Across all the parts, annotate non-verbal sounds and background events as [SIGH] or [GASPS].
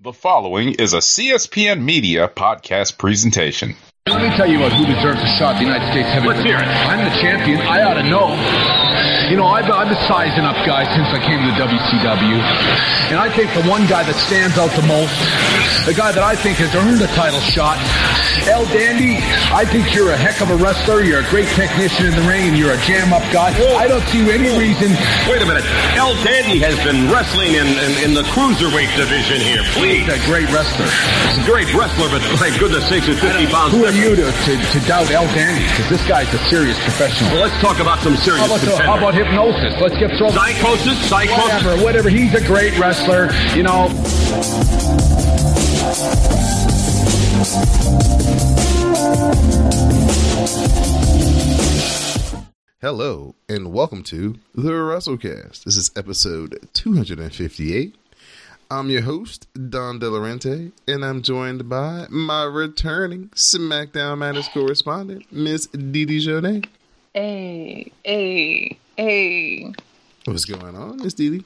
The following is a CSPN Media podcast presentation. Let me tell you about who deserves a shot at the United States heavyweight. Let's hear it. I'm the champion. I ought to know. You know, I've, I've been sizing up guys since I came to the WCW. And I think the one guy that stands out the most, the guy that I think has earned a title shot, El Dandy, I think you're a heck of a wrestler. You're a great technician in the ring, and you're a jam-up guy. I don't see any reason. Wait a minute. El Dandy has been wrestling in, in, in the cruiserweight division here. Please. He's a great wrestler. He's a great wrestler, but my goodness sakes, it's 50 pounds. Who are you to, to, to doubt El Dandy? Because this guy's a serious professional. Well, let's talk about some serious How about, the, how about hypnosis? Let's get thrown. Psychosis? Psychosis? Whatever, whatever. He's a great wrestler. You know, Hello and welcome to the WrassleCast. This is episode 258. I'm your host, Don Delarente, and I'm joined by my returning SmackDown Matters correspondent, Miss Didi Jonee. Hey, hey, hey. What's going on, Miss Didi?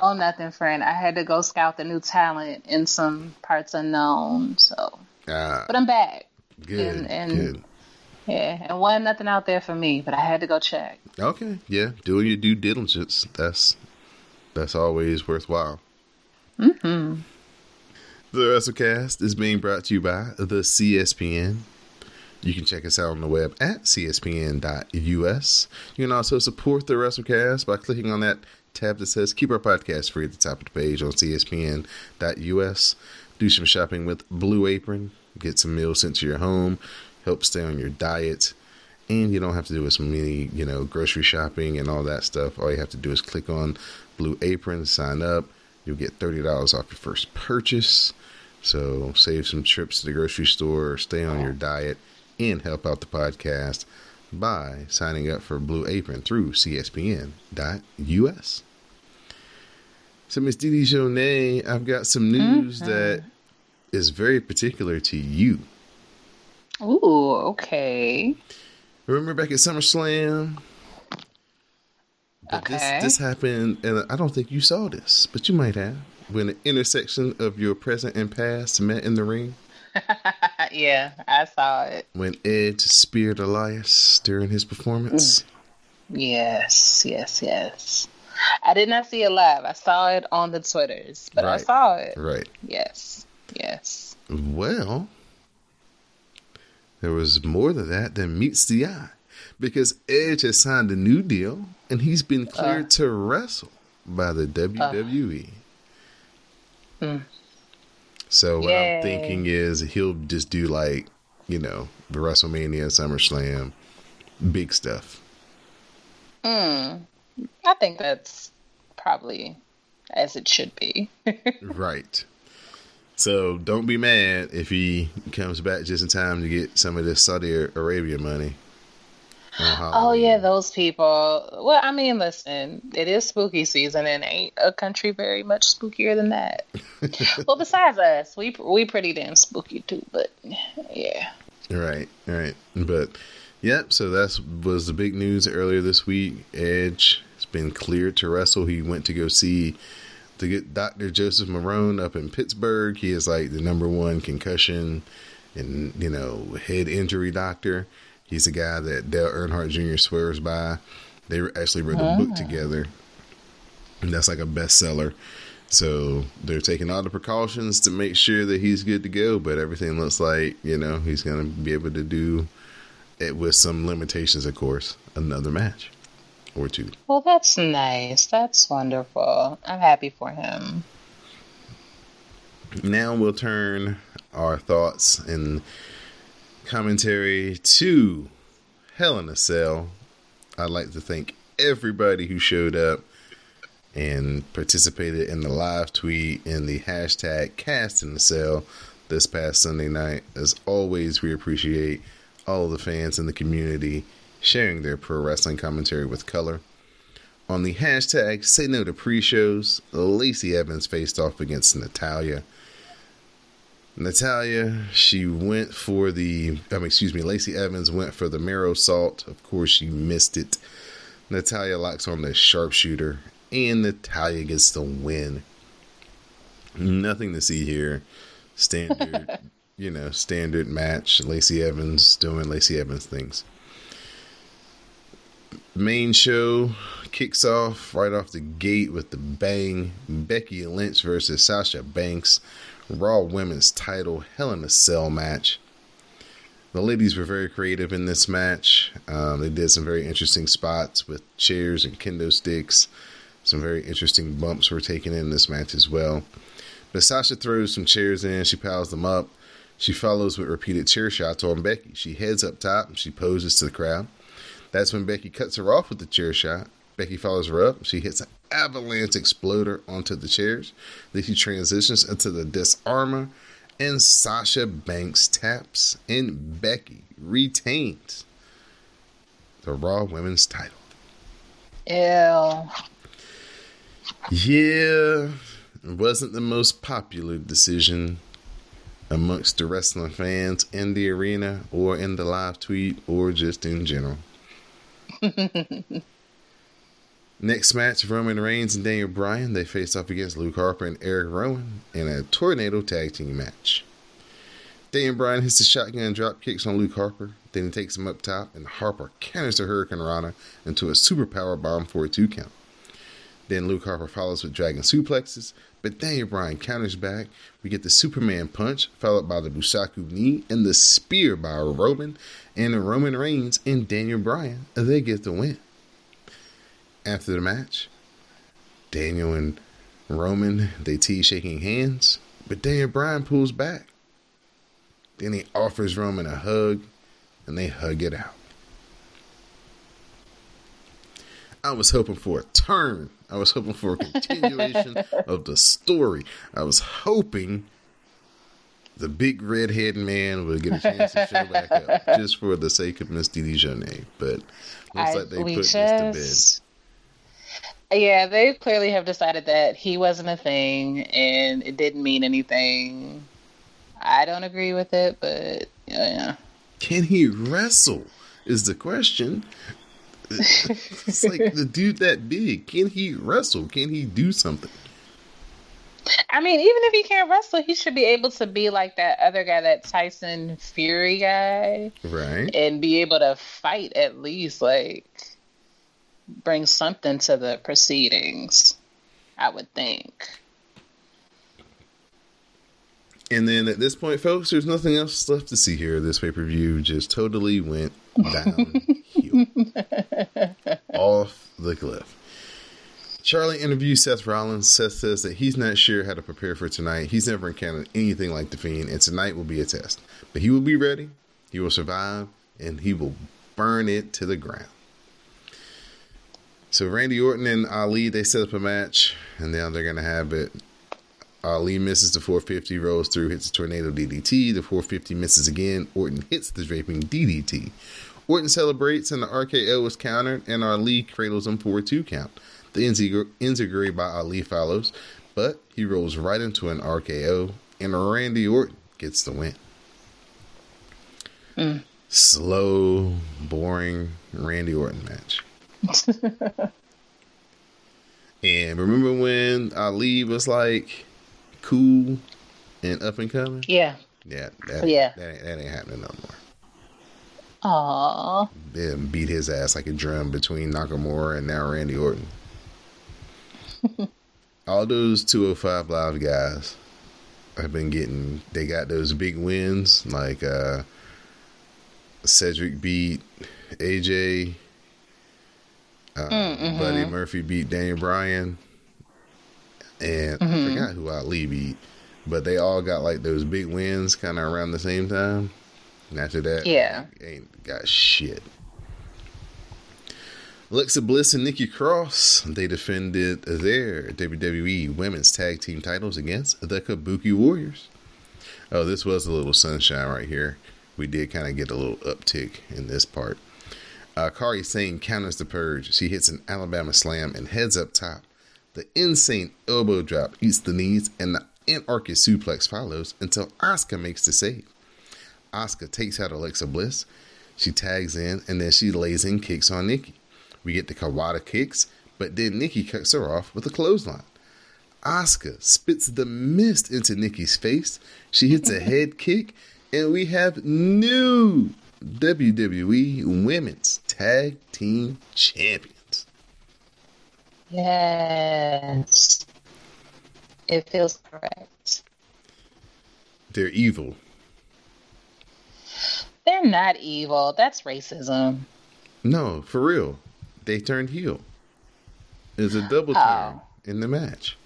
Oh, nothing, friend. I had to go scout the new talent in some parts unknown. So, Ah, but I'm back. good, and- and- good. Yeah, and wasn't nothing out there for me, but I had to go check. Okay, yeah, doing your due diligence. That's that's always worthwhile. Mm-hmm. The WrassleCast is being brought to you by the CSPN. You can check us out on the web at cspn.us. You can also support the WrassleCast by clicking on that tab that says Keep Our Podcast Free at the top of the page on cspn.us. Do some shopping with Blue Apron. Get some meals sent to your home. Help stay on your diet. And you don't have to do as many, you know, grocery shopping and all that stuff. All you have to do is click on Blue Apron, sign up. You'll get $30 off your first purchase. So save some trips to the grocery store, stay on your diet, and help out the podcast by signing up for Blue Apron through CSPN.us. So, Miss Didi Jonee, I've got some news mm-hmm. that is very particular to you. Ooh, okay. Remember back at SummerSlam? But Okay. This, this happened, and I don't think you saw this, but you might have. When the intersection of your present and past met in the ring, [LAUGHS] yeah, I saw it. when Edge speared Elias during his performance. Yes, yes, yes. I did not see it live. I saw it on the Twitters, but I saw it. Right. Yes, yes. Well, there was more to that than meets the eye. Because Edge has signed a new deal and he's been cleared Uh. to wrestle by the WWE. Hmm. So what Yay. I'm thinking is he'll just do like, you know, the WrestleMania, SummerSlam, big stuff. Mm, I think that's probably as it should be. [LAUGHS] Right. So don't be mad if he comes back just in time to get some of this Saudi Arabia money. On Oh yeah, those people. Well, I mean, listen, it is spooky season, and ain't a country very much spookier than that. [LAUGHS] well, besides us, we we pretty damn spooky too. But yeah, Right, right. But yep, so that was the big news earlier this week. Edge has been cleared to wrestle. He went to go see to get Dr. Joseph Maroon up in Pittsburgh. He is like the number one concussion and you know head injury doctor. He's a guy that Dale Earnhardt Jr. swears by. They actually wrote a book ah. together, and that's like a bestseller. So they're taking all the precautions to make sure that he's good to go, but everything looks like, you know, he's going to be able to do it with some limitations, of course, another match or two. well, that's nice. That's wonderful. I'm happy for him. Now we'll turn our thoughts and commentary to Hell in a Cell. I'd like to thank everybody who showed up and participated in the live tweet and the hashtag cast in the cell this past Sunday night. As always, we appreciate all the fans in the community sharing their pro wrestling commentary with color. On the hashtag say no to pre-shows, Lacey Evans faced off against Natalya. Natalya, she went for the, I mean, excuse me, Lacey Evans went for the moonsault. Of course, she missed it. Natalya locks on the sharpshooter, and Natalya gets the win. Nothing to see here. Standard, [LAUGHS] you know, standard match. Lacey Evans doing Lacey Evans things. Main show kicks off right off the gate with the bang. Becky Lynch versus Sasha Banks. Raw Women's title Hell in a Cell match. The ladies were very creative in this match. Um, they did some very interesting spots with chairs and kendo sticks. Some very interesting bumps were taken in this match as well. But Sasha throws some chairs in, she piles them up. She follows with repeated chair shots on Becky. She heads up top and she poses to the crowd. That's when Becky cuts her off with the chair shot. Becky follows her up. She hits an avalanche exploder onto the chairs. Then she transitions into the disarmer, and Sasha Banks taps, and Becky retains the Raw Women's title. Ew. Yeah, it wasn't the most popular decision amongst the wrestling fans in the arena or in the live tweet or just in general. [LAUGHS] Next match, Roman Reigns and Daniel Bryan. They face off against Luke Harper and Eric Rowan in a tornado tag team match. Daniel Bryan hits the shotgun drop kicks on Luke Harper. Then he takes him up top, and Harper counters the hurricanrana into a super power bomb for a two count. Then Luke Harper follows with dragon suplexes, but Daniel Bryan counters back. We get the Superman punch, followed by the Busaiku knee and the spear by Roman, and Roman Reigns and Daniel Bryan. They get the win. After the match, Daniel and Roman they tease shaking hands, but Daniel Bryan pulls back. Then he offers Roman a hug, and they hug it out. I was hoping for a turn. I was hoping for a continuation [LAUGHS] of the story. I was hoping the big redhead man would get a chance to show back up [LAUGHS] just for the sake of Miss Didi. But looks I- like they put this to bed. Yeah, they clearly have decided that he wasn't a thing and it didn't mean anything. I don't agree with it, but yeah. Can he wrestle? Is the question. [LAUGHS] it's like the dude that big. Can he wrestle? Can he do something? I mean, even if he can't wrestle, he should be able to be like that other guy, that Tyson Fury guy, Right? and be able to fight at least, like, bring something to the proceedings, I would think. And then at this point, folks, there's nothing else left to see here. This pay per view just totally went downhill. [LAUGHS] Off the cliff. Charlie interviews Seth Rollins. Seth says that he's not sure how to prepare for tonight. He's never encountered anything like The Fiend, and tonight will be a test. But he will be ready, he will survive, and he will burn it to the ground. So Randy Orton and Ali, they set up a match, and now they're going to have it Ali misses the 450, rolls through, hits the tornado DDT. The 450 misses again. Orton [LAUGHS] hits the draping DDT. Orton celebrates, and the RKO is countered, and Ali cradles him for a two count. The enzuigiri by Ali follows, but he rolls right into an RKO, and Randy Orton gets the win. Mm. Slow, boring Randy Orton match. [LAUGHS] and remember when Ali was like cool and up and coming? Yeah. Yeah, that, Yeah. that, ain't, that ain't happening no more. Aww. Then beat his ass like a drum between Nakamura and now Randy Orton. [LAUGHS] All those 205 Live guys have been getting, they got those big wins like uh, Cedric beat AJ, uh, mm, mm-hmm. Buddy Murphy beat Daniel Bryan, and I mm-hmm. forgot who Ali beat, but they all got like those big wins kind of around the same time. And after that, Yeah. ain't got shit. Alexa Bliss and Nikki Cross, they defended their WWE Women's Tag Team titles against the Kabuki Warriors. Oh, this was a little sunshine right here. We did kind of get a little uptick in this part. Uh, Kairi Sane counters the purge. She hits an Alabama slam and heads up top. The insane elbow drop eats the knees, and the Anarchist suplex follows until Asuka makes the save. Asuka takes out Alexa Bliss. She tags in, and then she lays in kicks on Nikki. We get the Kawada kicks, but then Nikki cuts her off with a clothesline. Asuka spits the mist into Nikki's face. She hits a head kick, and we have new WWE Women's Tag Team Champions. Yes. It feels correct. They're evil. They're not evil. That's racism. No, for real. They turned heel. It's a double oh. turn Oh. in the match.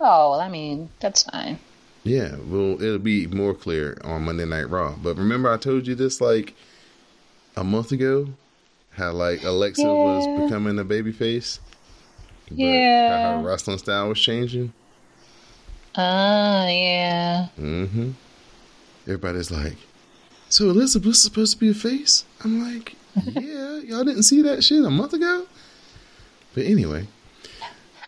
Oh, well, I mean, that's fine. Yeah, well, it'll be more clear on Monday Night Raw. But remember, I told you this like a month ago, how like Alexa was becoming a babyface. But Yeah. how her wrestling style was changing. Ah, yeah. Mm-hmm. Everybody's like, "So Alexa Bliss is supposed to be a face?" I'm like, [LAUGHS] "Yeah, y'all didn't see that shit a month ago." But anyway,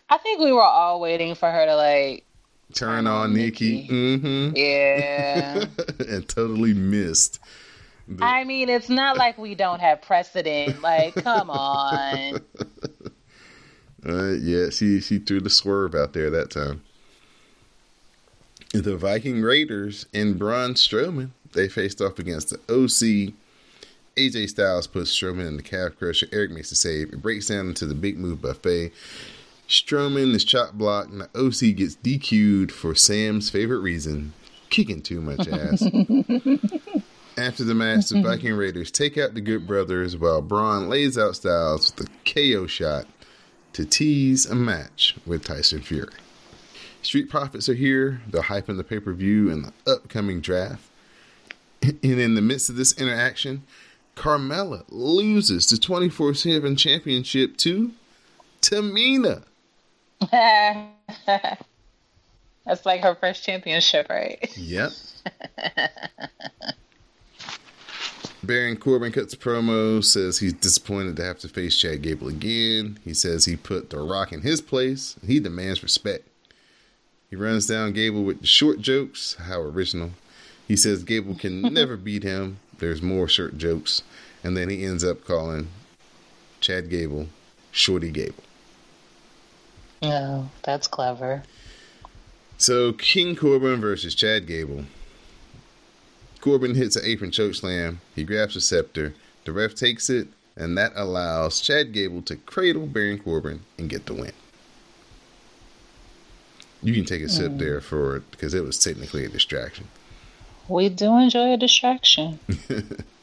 I think we were all waiting for her to, like, turn on Nikki. Nikki. Mm-hmm. yeah. [LAUGHS] and totally missed. The- I mean, it's not like we don't have precedent. Like, come on. [LAUGHS] Uh, yeah, she she threw the swerve out there that time. The Viking Raiders and Braun Strowman they faced off against the OC. AJ Styles puts Strowman in the calf crusher. Erik makes the save. It breaks down into the big move buffet. Strowman is chop blocked, and the OC gets DQ'd for Sam's favorite reason: kicking too much ass. [LAUGHS] After the match, the Viking Raiders take out the Good Brothers while Braun lays out Styles with a KO shot to tease a match with Tyson Fury. Street Profits are here. They're hyping the pay per view and the upcoming draft. [LAUGHS] And in the midst of this interaction, Carmella loses the 24 7 championship to Tamina. [LAUGHS] That's like her first championship, right? Yep. [LAUGHS] Baron Corbin cuts promo, says he's disappointed to have to face Chad Gable again. He says he put The Rock in his place. And he demands respect. He runs down Gable with the short jokes. How original. He says Gable can [LAUGHS] never beat him. There's more short jokes. And then he ends up calling Chad Gable Shorty Gable. No, that's clever. So King Corbin versus Chad Gable. Corbin hits an apron choke slam. He grabs the scepter. The ref takes it, and that allows Chad Gable to cradle Baron Corbin and get the win. You can take a sip hmm. there for it because it was technically a distraction. We do enjoy a distraction. [LAUGHS]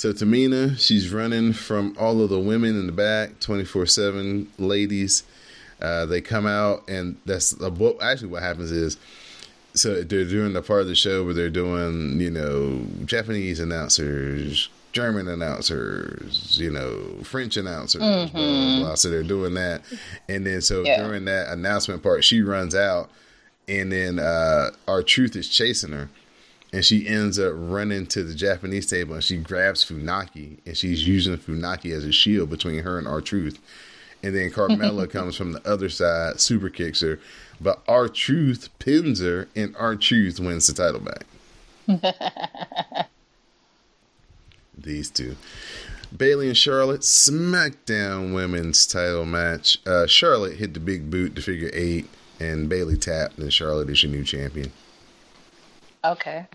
So Tamina, she's running from all of the women in the back, twenty four seven ladies. Uh, they come out, and that's uh, what actually what happens is. So they're doing the part of the show where they're doing, you know, Japanese announcers, German announcers, you know, French announcers, blah, blah, blah. So they're doing that, and then so Yeah. during that announcement part, she runs out, and then uh, R-Truth is chasing her, and she ends up running to the Japanese table and she grabs Funaki and she's using Funaki as a shield between her and R-Truth. And then Carmella [LAUGHS] comes from the other side, super kicks her, but R-Truth pins her and R-Truth wins the title back. [LAUGHS] These two. Bayley and Charlotte SmackDown Women's Title match. Uh, Charlotte hit the big boot to figure eight, and Bayley tapped, and Charlotte is your new champion. Okay.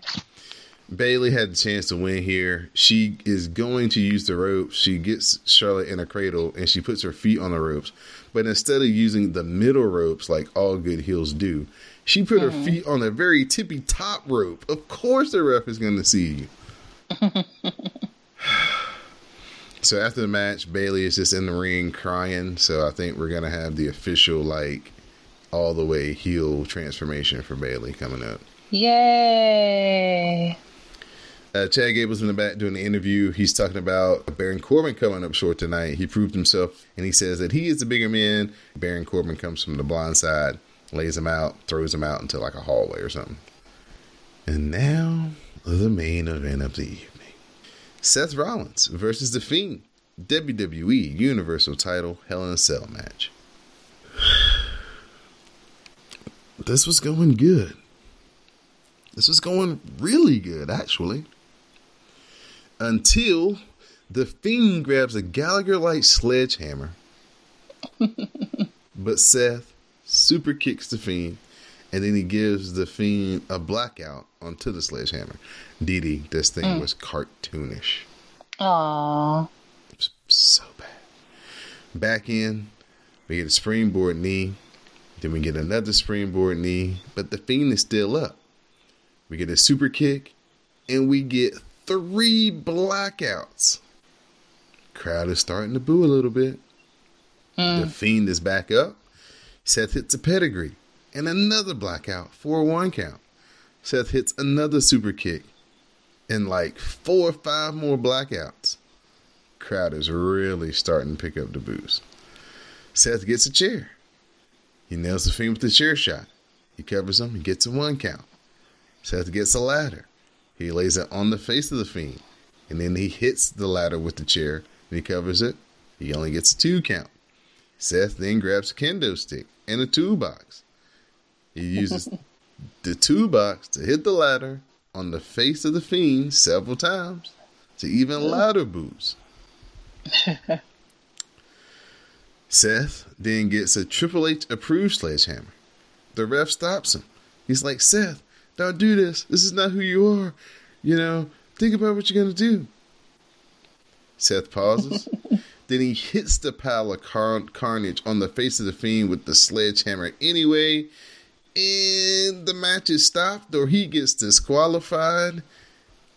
Bayley had the chance to win here. She is going to use the ropes. She gets Charlotte in a cradle and she puts her feet on the ropes. But instead of using the middle ropes like all good heels do, she put her mm-hmm. feet on the very tippy top rope. Of course, the ref is going to see you. [LAUGHS] so after the match, Bayley is just in the ring crying. So I think we're going to have the official, like, all the way heel transformation for Bayley coming up. Yay. Uh, Chad Gable's in the back doing the interview. He's talking about Baron Corbin coming up short tonight. He proved himself, and he says that he is the bigger man. Baron Corbin comes from the blind side, lays him out, throws him out into like a hallway or something. And now, the main event of the evening Seth Rollins versus The Fiend, WWE Universal title Hell in a Cell match. [SIGHS] This was going good. This was going really good, actually. Until the Fiend grabs a Gallagher like sledgehammer. [LAUGHS] but Seth super kicks the Fiend, and then he gives the Fiend a blackout onto the sledgehammer. DD, this thing mm. was cartoonish. Aww. So bad. Back in, we get a springboard knee. Then we get another springboard knee, but the Fiend is still up. We get a super kick, and we get three blackouts. Crowd is starting to boo a little bit. The hmm. Fiend is back up. Seth hits a pedigree and another blackout for a one count. Seth hits another super kick and like four or five more blackouts. Crowd is really starting to pick up the boost. Seth gets a chair. He nails the Fiend with the chair shot. He covers him. He gets a one count. Seth gets a ladder. He lays it on the face of the Fiend. And then he hits the ladder with the chair and he covers it. He only gets a two count. Seth then grabs a kendo stick and a toolbox. He uses [LAUGHS] the toolbox to hit the ladder on the face of the Fiend several times to even louder boos. [LAUGHS] Seth then gets a Triple H approved sledgehammer. The ref stops him. He's like, Seth, don't do this. This is not who you are. You know, think about what you're going to do. Seth pauses. [LAUGHS] then he hits the pile of car- carnage on the face of the Fiend with the sledgehammer anyway. And the match is stopped or he gets disqualified.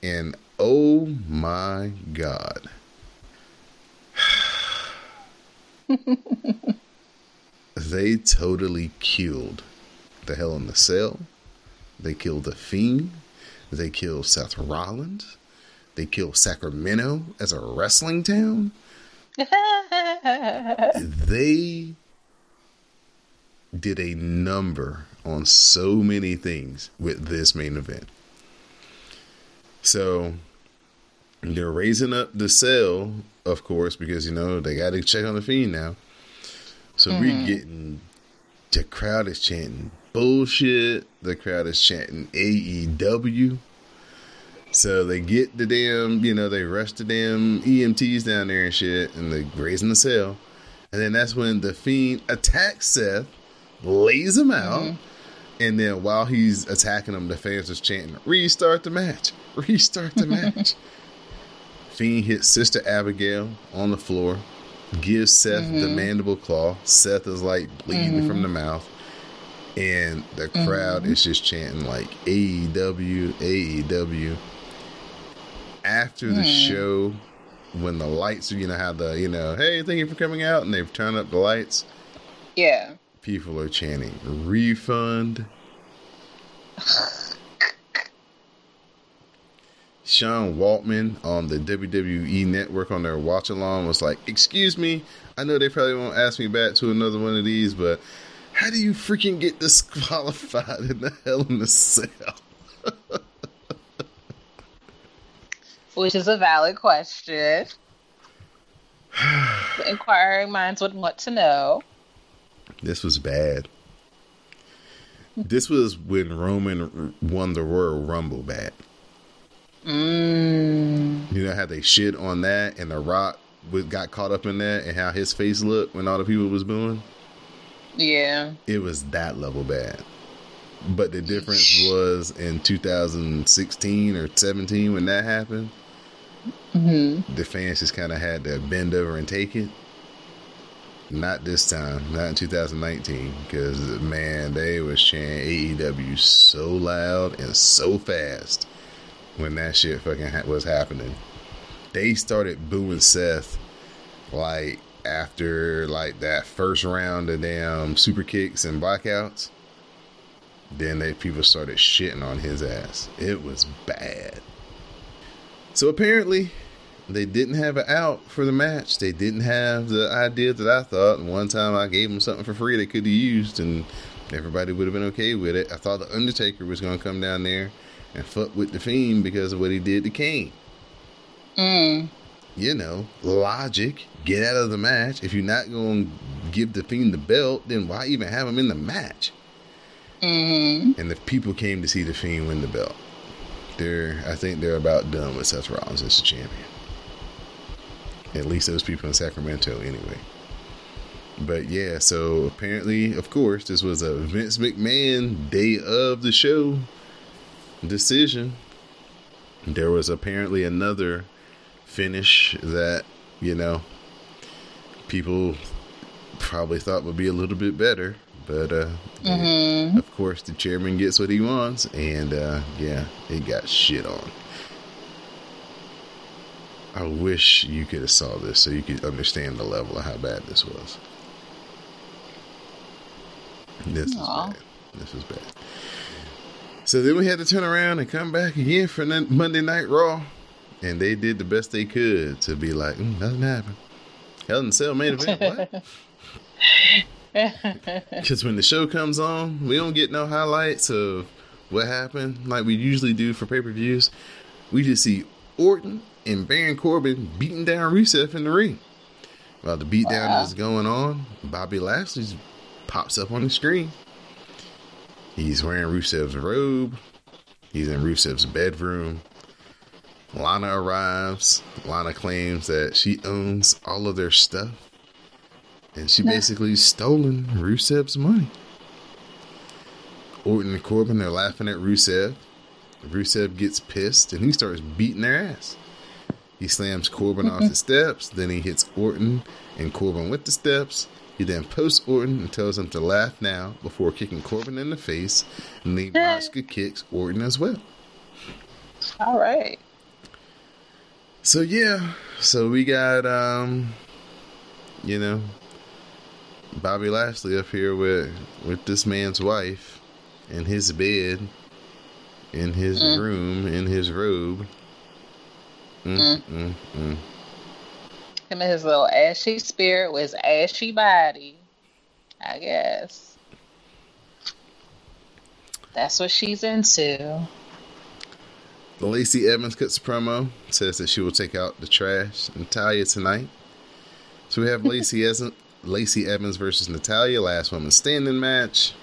And oh my God. [LAUGHS] they totally killed the Hell in the Cell. They kill the Fiend. They kill Seth Rollins. They kill Sacramento as a wrestling town. [LAUGHS] They did a number on so many things with this main event. So they're raising up the cell, of course, because you know they got to check on the fiend now. So we're hmm. getting the crowd is chanting bullshit. The crowd is chanting AEW. So they get the damn, you know, they rush the damn EMTs down there and shit, and they're raising the cell. And then that's when the fiend attacks Seth, lays him out, mm-hmm. and then while he's attacking him, the fans is chanting, "Restart the match! Restart the [LAUGHS] match!" Fiend hits Sister Abigail on the floor, gives Seth mm-hmm. the mandible claw. Seth is like bleeding from the mm-hmm. mouth, and the crowd mm-hmm. is just chanting like AEW, AEW. After the mm. show, when the lights, are you know how the you know, hey, thank you for coming out, and they've turned up the lights. yeah. People are chanting refund. [SIGHS] [LAUGHS] Sean Waltman on the WWE network on their watch along was like, Excuse me, I know they probably won't ask me back to another one of these, but how do you freaking get disqualified in the hell in the cell? Which is a valid question. [SIGHS] inquiring minds would want to know. This was bad. This was when Roman won the Royal Rumble back. Mm. You know how they shit on that, and The Rock got caught up in that, and how his face looked when all the people was booing. Yeah. It was that level bad. But the difference was in 2016 or 17 when that happened, Mm-hmm. the fans just kind of had to bend over and take it. Not this time, not in 2019, because man, they was chanting AEW so loud and so fast when that shit fucking ha- was happening. They started booing Seth like after like that first round of damn super kicks and blackouts. Then they people started shitting on his ass. It was bad. So apparently, they didn't have an out for the match. They didn't have the idea that I thought. And one time I gave them something for free they could have used, and everybody would have been okay with it. I thought the Undertaker was going to come down there and fuck with the Fiend because of what he did to Kane. Mm. You know, logic. Get out of the match. If you're not going to give the Fiend the belt, then why even have him in the match? Mm-hmm. And the people came to see the Fiend win the belt. They're, I think they're about done with Seth Rollins as the champion. At least those people in Sacramento, anyway. But yeah, so apparently, of course, this was a Vince McMahon day of the show decision. There was apparently another finish that, you know, people probably thought would be a little bit better. But uh, Mm-hmm. of course, the chairman gets what he wants, and uh, yeah, it got shit on. I wish you could have saw this so you could understand the level of how bad this was. This Aw. was bad. This is bad. So then we had to turn around and come back again for Monday Night Raw, and they did the best they could to be like, mm, nothing happened. Hell in a Cell main event. What? [LAUGHS] Because when the show comes on, we don't get no highlights of what happened like we usually do for pay per views. We just see Orton and Baron Corbin beating down Rusev in the ring. While the beatdown Wow. is going on, Bobby Lashley pops up on the screen. He's wearing Rusev's robe. He's in Rusev's bedroom. Lana arrives. Lana claims that she owns all of their stuff. And she basically stolen Rusev's money. Orton and Corbin are laughing at Rusev. Rusev gets pissed and he starts beating their ass. He slams Corbin off the mm-hmm. steps, then he hits Orton and Corbin with the steps. He then posts Orton and tells him to laugh now before kicking Corbin in the face, and then [LAUGHS] Asuka kicks Orton as well. All right. So yeah, so we got um, you know, Bobby Lashley up here with with this man's wife in his bed, in his room, in his robe. Mm, mm, mm. Him and his little ashy spirit with his ashy body. I guess. That's what she's into. Lacey Evans cuts a promo, says that she will take out the trash, Natalya tonight. So we have Lacey [LAUGHS] Evans, Lacey Evans versus Natalya, last woman standing match.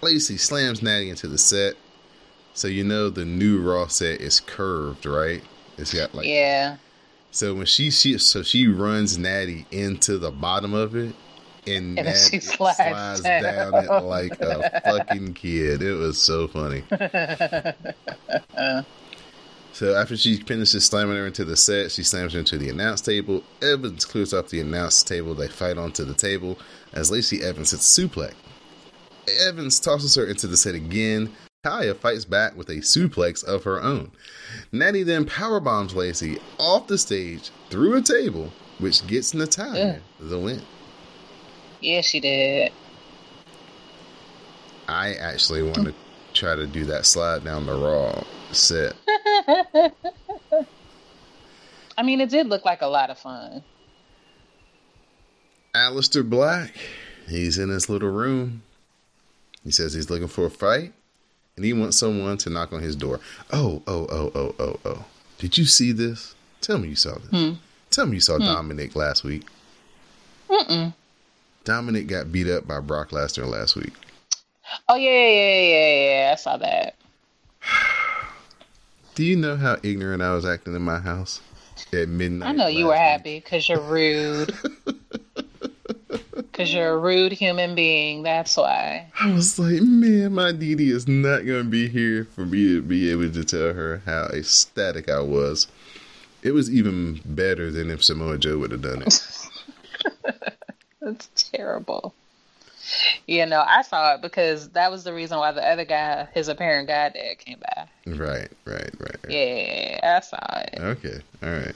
Lacey slams Natty into the set. So you know the new Raw set is curved, right? It's got like Yeah. So when she she so she runs Natty into the bottom of it, and, And Natty she slides down. down. it like a fucking kid. It was so funny. [LAUGHS] so after she finishes slamming her into the set, she slams her into the announce table. Evans clears off the announce table. They fight onto the table as Lacey Evans hits suplex. Evans tosses her into the set again. Talia fights back with a suplex of her own. Natty then powerbombs Lacey off the stage through a table, which gets Natalya the win. Yeah, she did. I actually want to [LAUGHS] try to do that slide down the Raw set. [LAUGHS] I mean, it did look like a lot of fun. Aleister Black, he's in his little room. He says he's looking for a fight, and he wants someone to knock on his door. Oh, oh, oh, oh, oh, oh. Did you see this? Tell me you saw this. Hmm. Tell me you saw hmm. Dominic last week. Mm-mm. Dominic got beat up by Brock Lesnar last week. Oh yeah, yeah, yeah, yeah, yeah. I saw that. [SIGHS] Do you know how ignorant I was acting in my house at midnight? I know you were week? happy because you're rude. [LAUGHS] Because you're a rude human being. That's why. I was like, man, my Didi is not going to be here for me to be able to tell her how ecstatic I was. It was even better than if Samoa Joe would have done it. [LAUGHS] That's terrible. You know, I saw it because that was the reason why the other guy, his apparent goddad, came by. right, right, right. right. Yeah, I saw it. Okay, all right.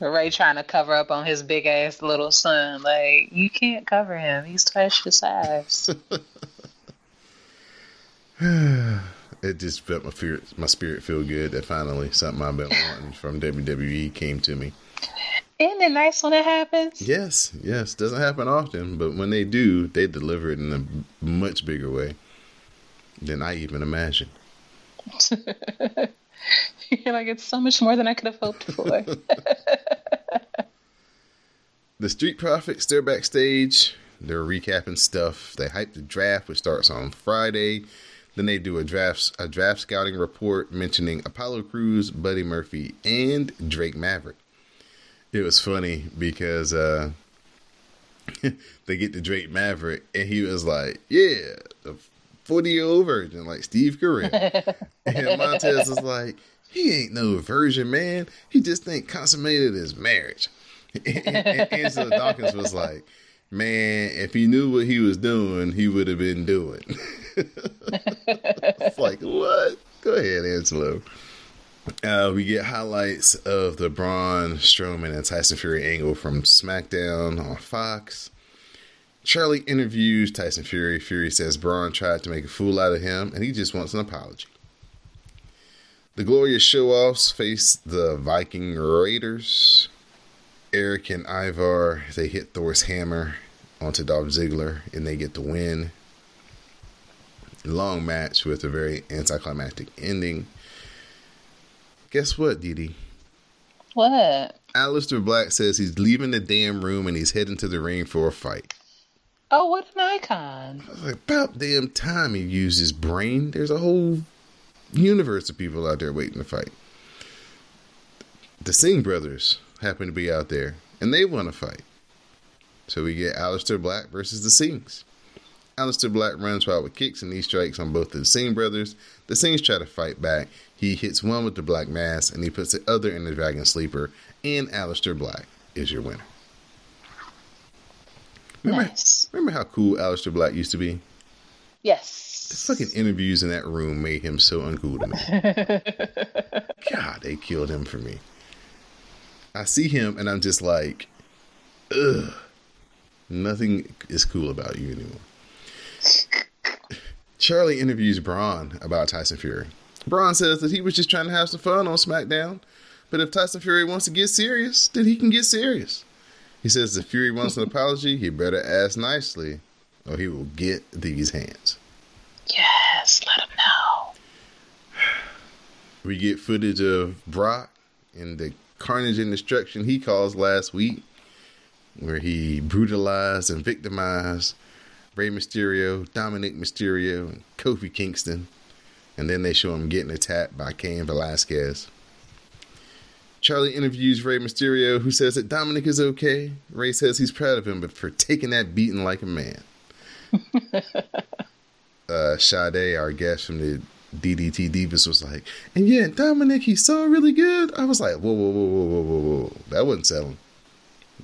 Rey trying to cover up on his big ass little son. Like, you can't cover him. He's twice your size. [LAUGHS] It just felt my spirit, my spirit feel good that finally something I've been wanting [LAUGHS] from WWE came to me. Isn't it nice when it happens? Yes, yes, doesn't happen often, but when they do, they deliver it in a much bigger way than I even imagined. [LAUGHS] You're [LAUGHS] like, it's so much more than I could have hoped for. [LAUGHS] The Street Profits, they're backstage. They're recapping stuff. They hype the draft, which starts on Friday. Then they do a draft a draft scouting report mentioning Apollo Crews, Buddy Murphy, and Drake Maverick. It was funny because uh, [LAUGHS] they get to Drake Maverick, and he was like, "Yeah, the forty year old virgin, like Steve Carell." and Montez was like, "He ain't no virgin, man. He just ain't consummated his marriage." [LAUGHS] and, Dawkins was like, "Man, if he knew what he was doing, he would have been doing." it's [LAUGHS] like what? Go ahead, Angelo. Uh, we get highlights of the Braun Strowman and Tyson Fury angle from SmackDown on Fox. Charlie interviews Tyson Fury. Fury says Braun tried to make a fool out of him and he just wants an apology. The Glorious Show Offs face the Viking Raiders. Erik and Ivar, they hit Thor's hammer onto Dolph Ziggler and they get the win. Long match with a very anticlimactic ending. Guess what, Didi? What? Aleister Black says he's leaving the damn room and he's heading to the ring for a fight. Oh, what an icon! I was like, about damn time he used his brain. There's a whole universe of people out there waiting to fight. The Singh brothers happen to be out there, and they want to fight. So we get Aleister Black versus the Singhs. Aleister Black runs wild with kicks and knee strikes on both of the Singh brothers. The Singhs try to fight back. He hits one with the Black Mass, and he puts the other in the Dragon Sleeper, and Aleister Black is your winner. Remember, Nice. remember how cool Aleister Black used to be? Yes. The fucking interviews in that room made him so uncool to me. [LAUGHS] God, they killed him for me. I see him and I'm just like, ugh. Nothing is cool about you anymore. [LAUGHS] Charlie interviews Braun about Tyson Fury. Braun says that he was just trying to have some fun on SmackDown, but if Tyson Fury wants to get serious, then he can get serious. He says if Fury wants an [LAUGHS] apology, he better ask nicely, or he will get these hands. Yes. Let him know. We get footage of Brock and the carnage and destruction he caused last week, where he brutalized and victimized Rey Mysterio, Dominic Mysterio, and Kofi Kingston. And then they show him getting attacked by Cain Velasquez. Charlie interviews Rey Mysterio, who says that Dominic is okay. Rey says he's proud of him, but for taking that beating like a man. [LAUGHS] uh, Sade, our guest from the DDT Divas, was like, and yeah, Dominic, he's so really good. I was like, whoa, whoa, whoa, whoa, whoa, whoa, whoa. That wasn't selling.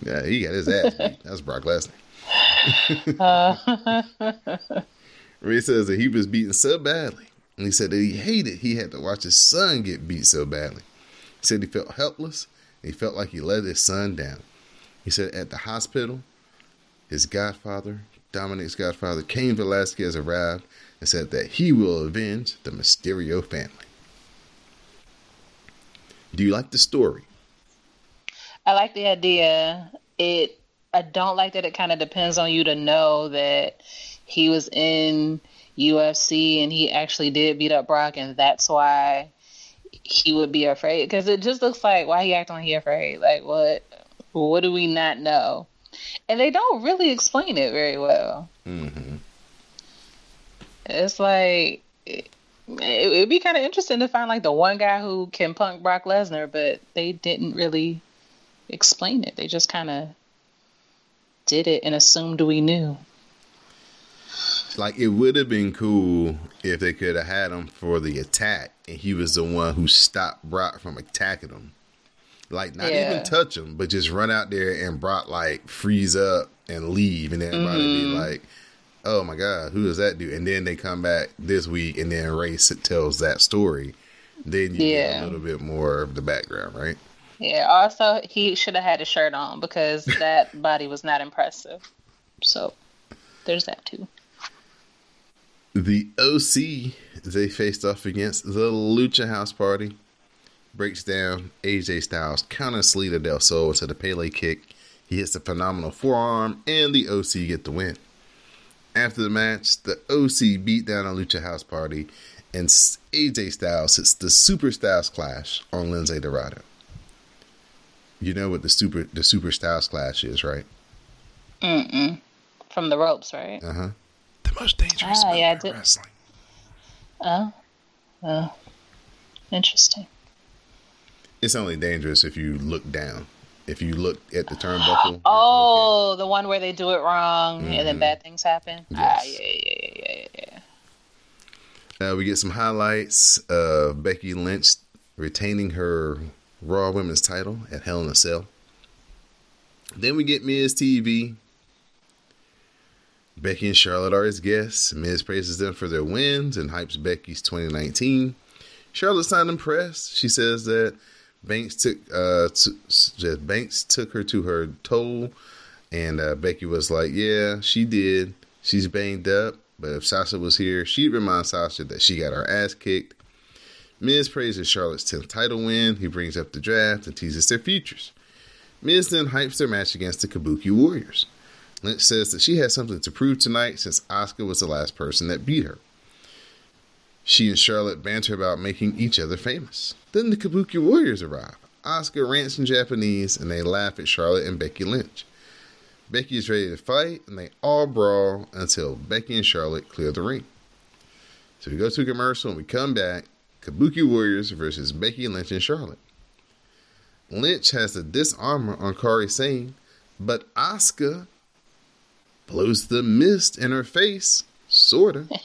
Yeah, he got his ass beat. [LAUGHS] That's Brock Lesnar. [LAUGHS] Rey says that he was beaten so badly. And he said that he hated he had to watch his son get beat so badly. He said he felt helpless. He felt like he let his son down. He said at the hospital, his godfather, Dominic's godfather, Cain Velasquez, arrived and said that he will avenge the Mysterio family. Do you like the story? I like the idea. It. I don't like that it kind of depends on you to know that he was in UFC and he actually did beat up Brock, and that's why he would be afraid. Because it just looks like why he acting like he afraid. Like what? What do we not know? And they don't really explain it very well. Mm-hmm. It's like it, it would be kind of interesting to find like the one guy who can punk Brock Lesnar, but they didn't really explain it. They just kind of did it and assumed we knew. Like it would have been cool if they could have had him for the attack, and he was the one who stopped Brock from attacking him. Like not Yeah. even touch him, but just run out there and Brock like freeze up and leave, and everybody be Mm-hmm. like, "Oh my god, who does that do?" And then they come back this week, and then Rey s- tells that story. Then you get Yeah. a little bit more of the background, right? Yeah. Also, he should have had a shirt on because [LAUGHS] that body was not impressive. So there's that too. The OC they faced off against the Lucha House Party. Breaks down AJ Styles counter Salida Del Sol to the Pele kick. He hits a phenomenal forearm, and the OC get the win. After the match, the OC beat down a Lucha House Party, and AJ Styles hits the Super Styles Clash on Lince Dorado. You know what the Super the Super Styles Clash is, right? Mm-mm. From the ropes, right? Uh huh. The most dangerous Ah, move yeah, in did- wrestling. Oh. Oh. Interesting. It's only dangerous if you look down if you look at the turnbuckle. [GASPS] Oh, the one where they do it wrong and then Mhm. bad things happen. Ah, Yes. yeah, yeah, yeah, yeah, yeah. Uh, we get some highlights of Becky Lynch retaining her Raw Women's title at Hell in a Cell. Then we get Miz TV. Becky and Charlotte are his guests. Miz praises them for their wins and hypes Becky's 2019. Charlotte's not impressed. She says that Banks took uh, t- Banks took her to her toll, and uh, Becky was like, "Yeah, she did. She's banged up, but if Sasha was here, she'd remind Sasha that she got her ass kicked." Miz praises Charlotte's 10th title win. He brings up the draft and teases their futures. Miz then hypes their match against the Kabuki Warriors. Lynch says that she has something to prove tonight since Asuka was the last person that beat her. She and Charlotte banter about making each other famous. Then the Kabuki Warriors arrive. Asuka rants in Japanese and they laugh at Charlotte and Becky Lynch. Becky is ready to fight and they all brawl until Becky and Charlotte clear the ring. So we go to commercial and we come back. Kabuki Warriors versus Becky Lynch and Charlotte. Lynch has the Dis-arm-her on Kairi Sane, but Asuka blows the mist in her face, sorta. [LAUGHS]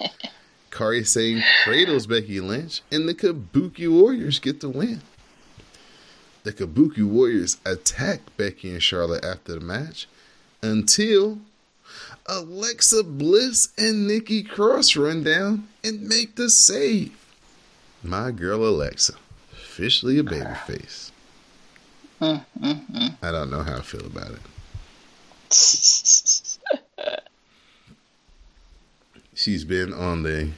Kairi Sane cradles Becky Lynch, and the Kabuki Warriors get the win. The Kabuki Warriors attack Becky and Charlotte after the match until Alexa Bliss and Nikki Cross run down and make the save. My girl Alexa, officially a babyface. I don't know how I feel about it. [LAUGHS] She's been on the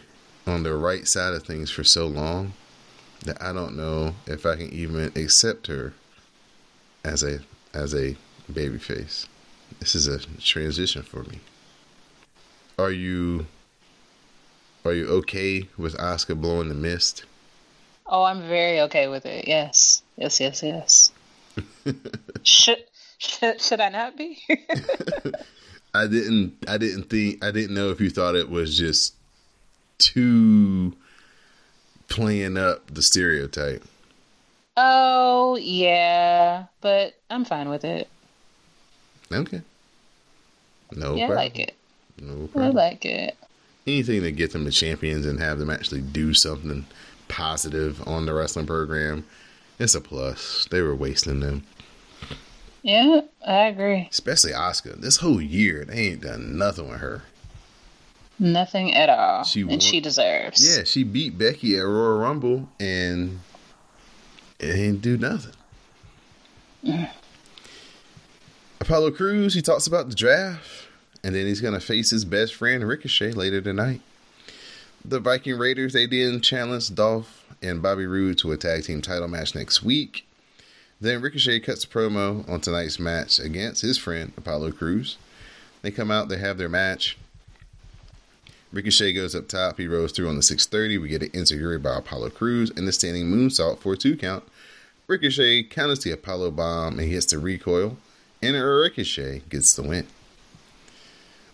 on the right side of things for so long that I don't know if I can even accept her as a as a babyface. This is a transition for me. Are you are you okay with Asuka blowing the mist? Oh, I'm very okay with it. Yes, yes, yes, yes. [LAUGHS] should, should should I not be? [LAUGHS] I didn't I didn't think I didn't know if you thought it was just too playing up the stereotype. oh yeah, but I'm fine with it. Okay. No yeah, I like it. No problem. I like it. Anything to get them to champions and have them actually do something positive on the wrestling program, it's a plus. They were wasting them. Yeah, I agree. Especially Asuka. This whole year, they ain't done nothing with her. Nothing at all, She and won- she deserves. Yeah, she beat Becky at Royal Rumble and it didn't do nothing. Mm. Apollo Crews, he talks about the draft, and then he's gonna face his best friend Ricochet later tonight. The Viking Raiders, they did challenge Dolph and Bobby Roode to a tag team title match next week. Then Ricochet cuts a promo on tonight's match against his friend Apollo Crews. They come out, they have their match. Ricochet goes up top. He rolls through on the 630. We get an enzuigiri by Apollo Crews and the standing moonsault for a two count. Ricochet counters the Apollo bomb and hits the recoil, and Ricochet gets the win.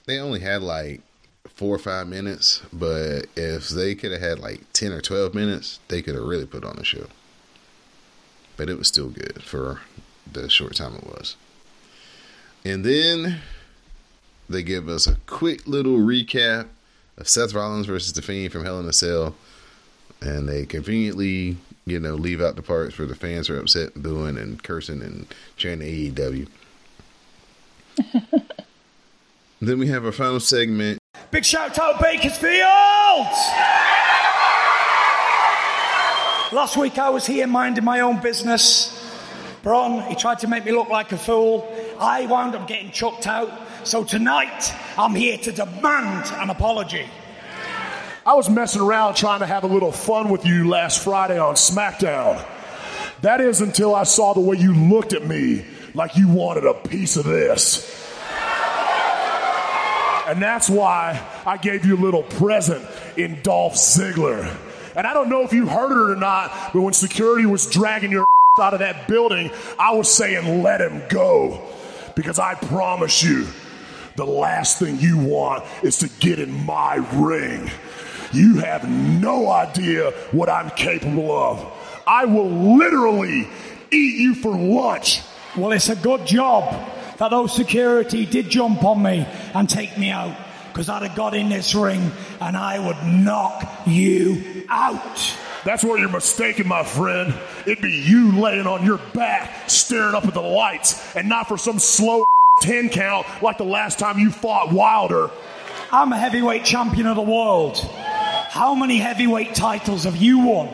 They only had like four or five minutes, but if they could have had like 10 or 12 minutes, they could have really put on a show. But it was still good for the short time it was. And then they give us a quick little recap of Seth Rollins versus The Fiend from Hell in a Cell. And they conveniently, you know, leave out the parts where the fans are upset and booing and cursing and chanting AEW. [LAUGHS] then we have our final segment. Big shout out Bakersfield! Last week I was here minding my own business. Braun, he tried to make me look like a fool. I wound up getting chucked out. So tonight, I'm here to demand an apology. I was messing around trying to have a little fun with you last Friday on SmackDown. That is until I saw the way you looked at me like you wanted a piece of this. And that's why I gave you a little present in Dolph Ziggler. And I don't know if you heard it or not, but when security was dragging your [LAUGHS] out of that building, I was saying, let him go. Because I promise you, the last thing you want is to get in my ring. You have no idea what I'm capable of. I will literally eat you for lunch Well, it's a good job that those security did jump on me and take me out. Because I'd have got in this ring and I would knock you out. That's where you're mistaken, my friend. It'd be you laying on your back, staring up at the lights, and not for some slow 10 count like the last time you fought Wilder. I'm a heavyweight champion of the world. How many heavyweight titles have you won?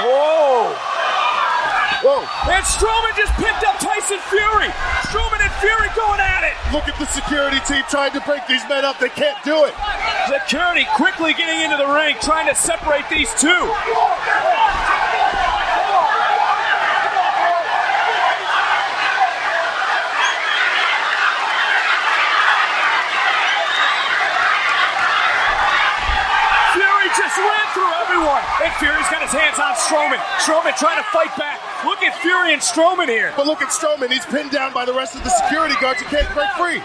Whoa! Whoa! And Strowman just picked up Tyson Fury. Strowman and Fury going at it. Look at the security team trying to break these men up. They can't do it. Security quickly getting into the ring, trying to separate these two. Fury just ran through everyone. And Fury's got his hands on Strowman. Strowman trying to fight back. Look at Fury and Strowman here. But look at Strowman. He's pinned down by the rest of the security guards and can't break free.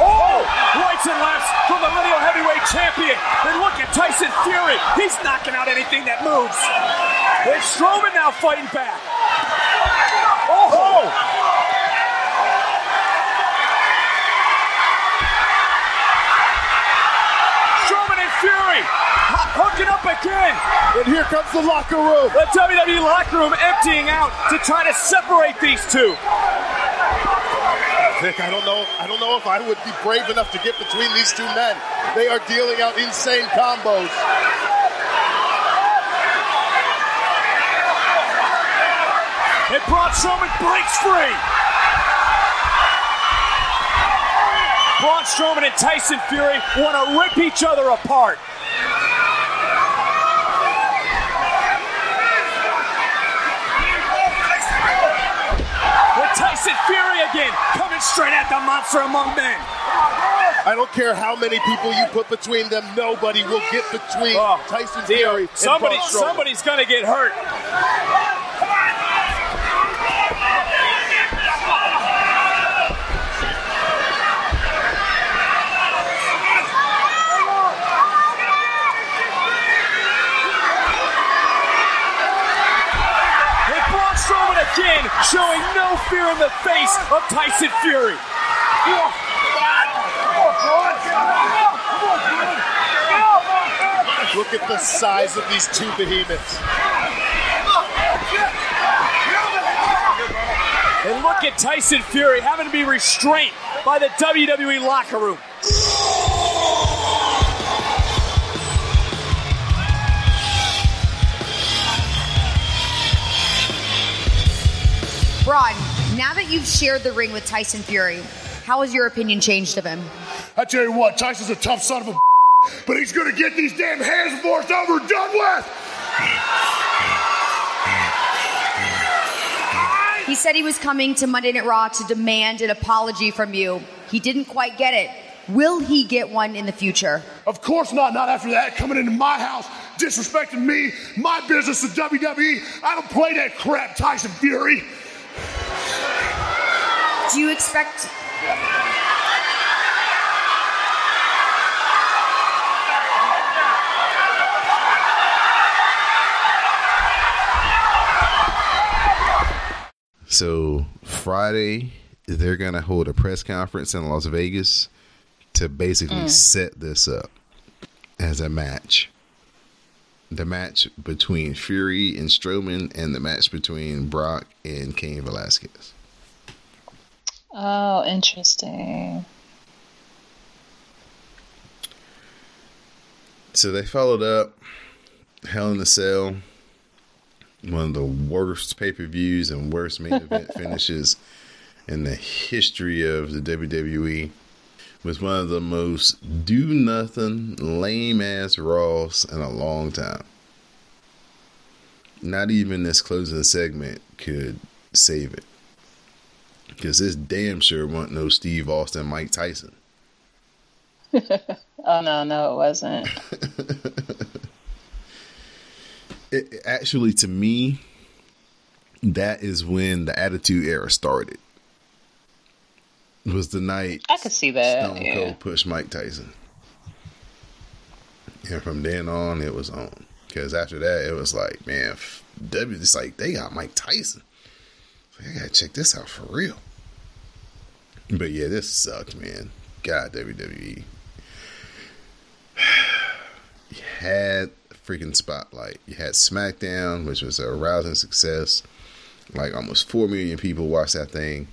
Oh! Rights and lefts from the lineal heavyweight champion. And look at Tyson Fury. He's knocking out anything that moves. And Strowman now fighting back. Oh! Strowman ho- hooking up again. And here comes the locker room. The WWE locker room emptying out to try to separate these two. Vic, I don't know. I don't know if I would be brave enough to get between these two men. They are dealing out insane combos. And Braun Strowman breaks free. Braun Strowman and Tyson Fury want to rip each other apart. With Tyson Fury again, coming straight at the monster among men. I don't care how many people you put between them. Nobody will get between Oh, Tyson dear. Fury and Somebody, somebody's gonna get hurt. And Braun Strowman again showing no fear in the face of Tyson Fury. Look at the size of these two behemoths. And look at Tyson Fury having to be restrained by the WWE locker room. Braun, now that you've shared the ring with Tyson Fury, how has your opinion changed of him? I tell you what, Tyson's a tough son of a but he's gonna get these damn hands before it's over and done with. He said he was coming to Monday Night Raw to demand an apology from you. He didn't quite get it. Will he get one in the future? Of course not, not after that. Coming into my house, disrespecting me, my business, the WWE. I don't play that crap, Tyson Fury. Do you expect So Friday, they're gonna hold a press conference in Las Vegas to basically mm. set this up as a match. The match between Fury and Strowman, and the match between Brock and Cain Velasquez. Oh, interesting. So they followed up Hell in a Cell, one of the worst pay per views and worst main event [LAUGHS] finishes in the history of the WWE. Was one of the most do nothing, lame ass Raws in a long time. Not even this closing segment could save it. Because this damn sure wasn't no Steve Austin, Mike Tyson. [LAUGHS] Oh no, no, it wasn't. [LAUGHS] it, actually to me that is when the Attitude Era started. It was the night I could see that. Stone yeah. Cold pushed Mike Tyson. And from then on, it was on. Because after that, it was like, man, W, it's like, they got Mike Tyson. I gotta check this out for real. But yeah, this sucked, man. God, WWE. [SIGHS] You had freaking Spotlight. You had SmackDown, which was a rousing success. Like almost 4 million people watched that thing.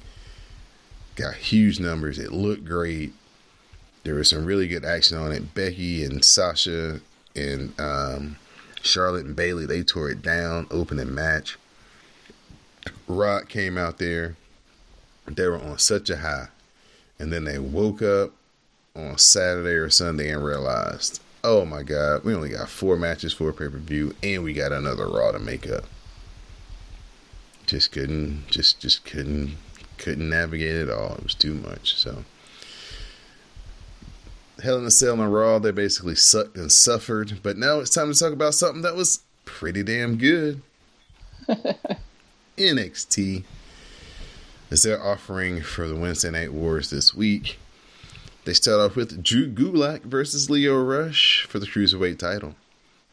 Got huge numbers. It looked great. There was some really good action on it. Becky and Sasha and um, Charlotte and Bayley, they tore it down, opening match. Rock came out there. They were on such a high. And then they woke up on Saturday or Sunday and realized, oh my God, we only got four matches for a pay per view and we got another Raw to make up. Just couldn't, just, just couldn't, couldn't navigate it all. It was too much. So. Hell in a Cell and Raw, they basically sucked and suffered. But now it's time to talk about something that was pretty damn good. [LAUGHS] NXT is their offering for the Wednesday Night Wars this week. They start off with Drew Gulak versus Lio Rush for the Cruiserweight title.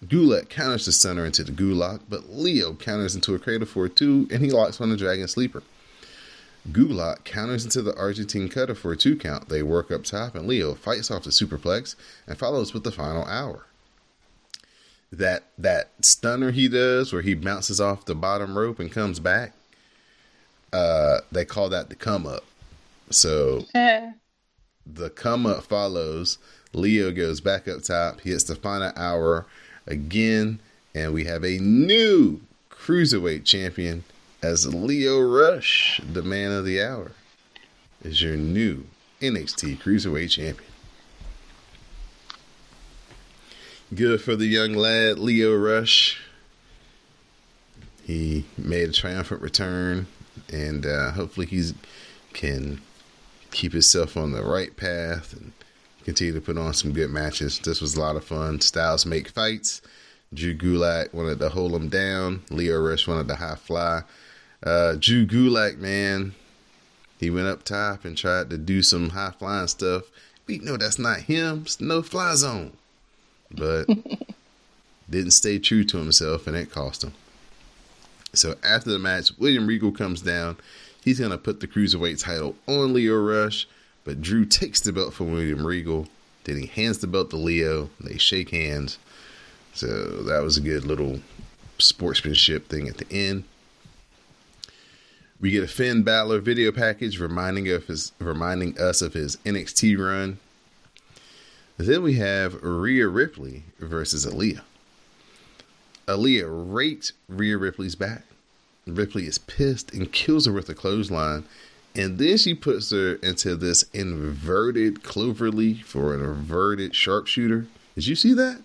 Gulak counters the center into the Gulak, but Lio counters into a Cradle for a 2 and he locks on the Dragon Sleeper. Gulak counters into the Argentine cutter for a two count. They work up top, and Lio fights off the superplex and follows with the final hour. That that stunner he does, where he bounces off the bottom rope and comes back, uh, they call that the come up. So [LAUGHS] the come up follows. Lio goes back up top, he hits the final hour again, and we have a new cruiserweight champion as Lio Rush, the man of the hour, is your new NXT Cruiserweight Champion. Good for the young lad, Lio Rush. He made a triumphant return, and uh, hopefully he can keep himself on the right path and continue to put on some good matches. This was a lot of fun. Styles make fights. Drew Gulak wanted to hold him down. Lio Rush wanted to high fly. Uh, Drew Gulak, man, he went up top and tried to do some high flying stuff. We know that's not him. It's no fly zone. But [LAUGHS] didn't stay true to himself, and it cost him. So after the match, William Regal comes down. He's going to put the Cruiserweight title on Lio Rush, but Drew takes the belt from William Regal. Then he hands the belt to Lio. They shake hands. So that was a good little sportsmanship thing at the end. We get a Finn Balor video package reminding of his reminding us of his NXT run. Then we have Rhea Ripley versus Aliyah. Aliyah raked Rhea Ripley's back. Ripley is pissed and kills her with a clothesline, and then she puts her into this inverted cloverleaf for an inverted sharpshooter. Did you see that?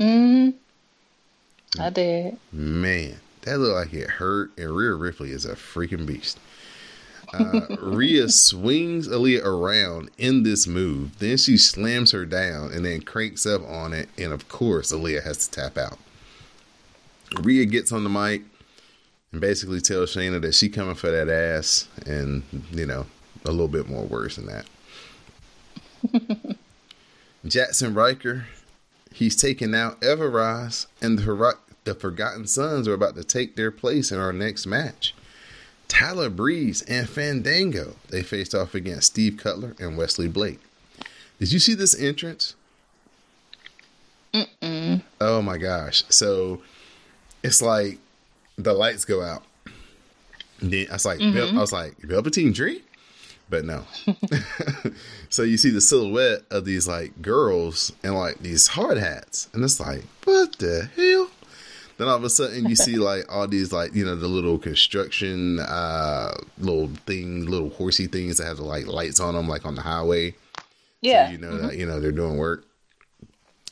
Mm, I did. Man, that looked like it hurt, and Rhea Ripley is a freaking beast. Uh, Rhea swings Aliyah around in this move. Then she slams her down and then cranks up on it. And of course, Aliyah has to tap out. Rhea gets on the mic and basically tells Shayna that she coming for that ass, and you know a little bit more worse than that. [LAUGHS] Jaxson Ryker, he's taking out Ever-Rise, and the, the Forgotten Sons are about to take their place in our next match. Tyler Breeze and Fandango, they faced off against Steve Cutler and Wesley Blake. Did you see this entrance? Mm-mm. Oh my gosh! So it's like the lights go out. And then I was like, Mhm. I was like, Velveteen Dream, but no. [LAUGHS] so you see the silhouette of these like girls and like these hard hats, and it's like, what the hell? Then all of a sudden you see like all these like you know the little construction uh little thing, little horsey things that have the like lights on them, like on the highway. Yeah. So you know that you know they're doing work.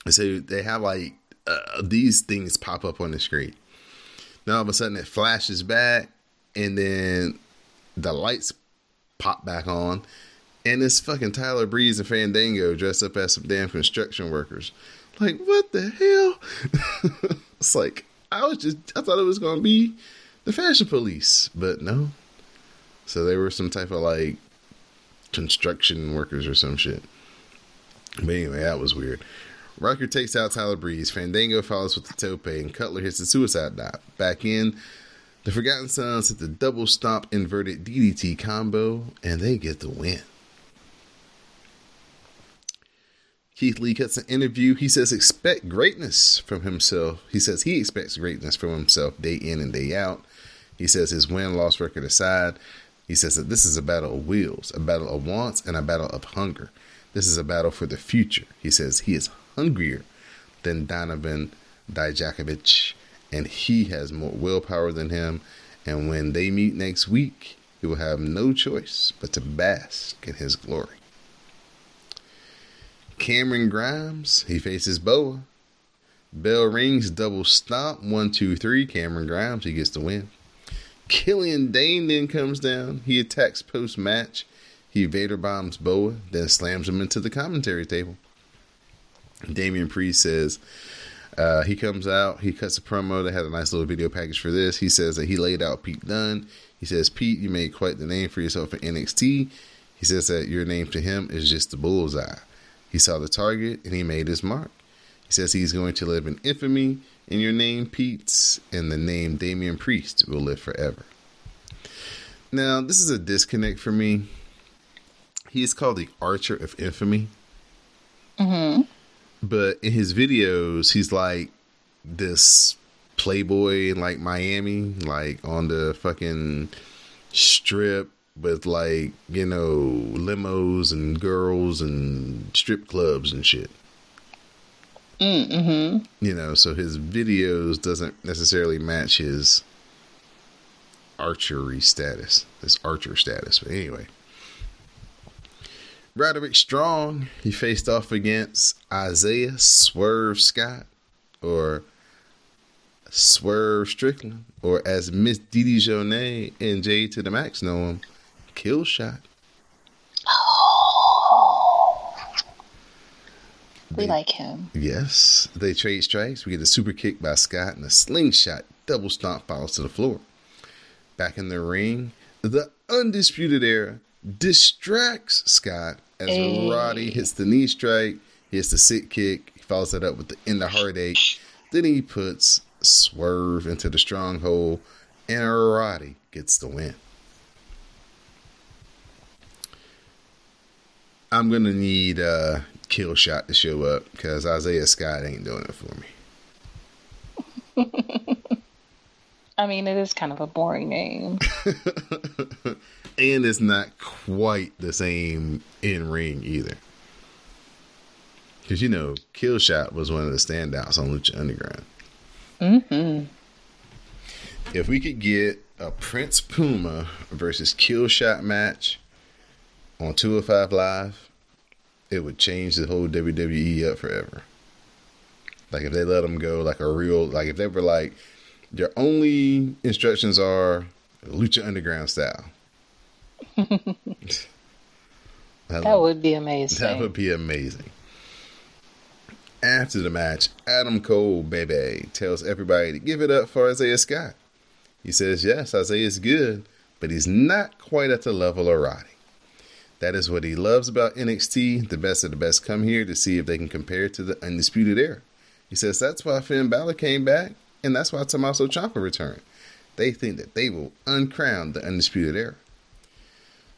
And so they have like uh, these things pop up on the screen. Then all of a sudden it flashes back, and then the lights pop back on, and it's fucking Tyler Breeze and Fandango dressed up as some damn construction workers. Like what the hell? [LAUGHS] it's like I was just I thought it was gonna be the fashion police, but no. So they were some type of like construction workers or some shit. But anyway, that was weird. Ryker takes out Tyler Breeze. Fandango follows with the tope, and Cutler hits the suicide dive. Back in, the Forgotten Sons hit the double stomp inverted DDT combo, and they get the win. Keith Lee cuts an interview. He says, expect greatness from himself. He says he expects greatness from himself day in and day out. He says his win loss record aside, he says that this is a battle of wills, a battle of wants, and a battle of hunger. This is a battle for the future. He says he is hungrier than Donovan Dijakovic, and he has more willpower than him. And when they meet next week, he will have no choice but to bask in his glory. Cameron Grimes, he faces Boa. Bell rings, double stomp, one, two, three. Cameron Grimes, he gets the win. Killian Dain then comes down. He attacks post match. He Vader bombs Boa, then slams him into the commentary table. Damian Priest says uh, he comes out, he cuts a promo. They had a nice little video package for this. He says that he laid out Pete Dunne. He says, Pete, you made quite the name for yourself in NXT. He says that your name to him is just the bullseye. He saw the target and he made his mark. He says he's going to live in infamy in your name, Pete, and the name Damian Priest will live forever. Now, this is a disconnect for me He's called the Archer of Infamy. Mm-hmm. But in his videos, he's like this playboy in like Miami, like on the fucking strip with like, you know, limos and girls and strip clubs and shit. Mm-hmm. You know, so his videos doesn't necessarily match his archery status, his archer status. But anyway. Roderick Strong, he faced off against Isaiah Swerve Scott or Swerve Strickland, or as Miss Didi Jonee and Jay to the Max know him, Kill Shot. We they, like him. Yes. They trade strikes. We get a super kick by Scott and a slingshot double stomp falls to the floor. Back in the ring, the Undisputed Era distracts Scott as hey. Roddy hits the knee strike, he hits the sit kick, he follows that up with the End of Heartache. Then he puts Swerve into the stronghold, and Roddy gets the win. I'm gonna need uh, Kill Shot to show up because Isaiah Scott ain't doing it for me. [LAUGHS] I mean, it is kind of a boring name. [LAUGHS] and it's not quite the same in ring either. Because you know, Killshot was one of the standouts on Lucha Underground. Mm-hmm. If we could get a Prince Puma versus Killshot match on 205 Live, it would change the whole WWE up forever. Like if they let them go like a real, like if they were like, their only instructions are Lucha Underground style. [LAUGHS] that, would be amazing. That would be amazing. After the match, Adam Cole, baby, tells everybody to give it up for Isaiah Scott. He says, yes, Isaiah is good, but he's not quite at the level of Roddy. That is what he loves about NXT. The best of the best come here to see if they can compare to the Undisputed Era. He says that's why Finn Balor came back, and that's why Tommaso Ciampa returned. They think that they will uncrown the Undisputed Era.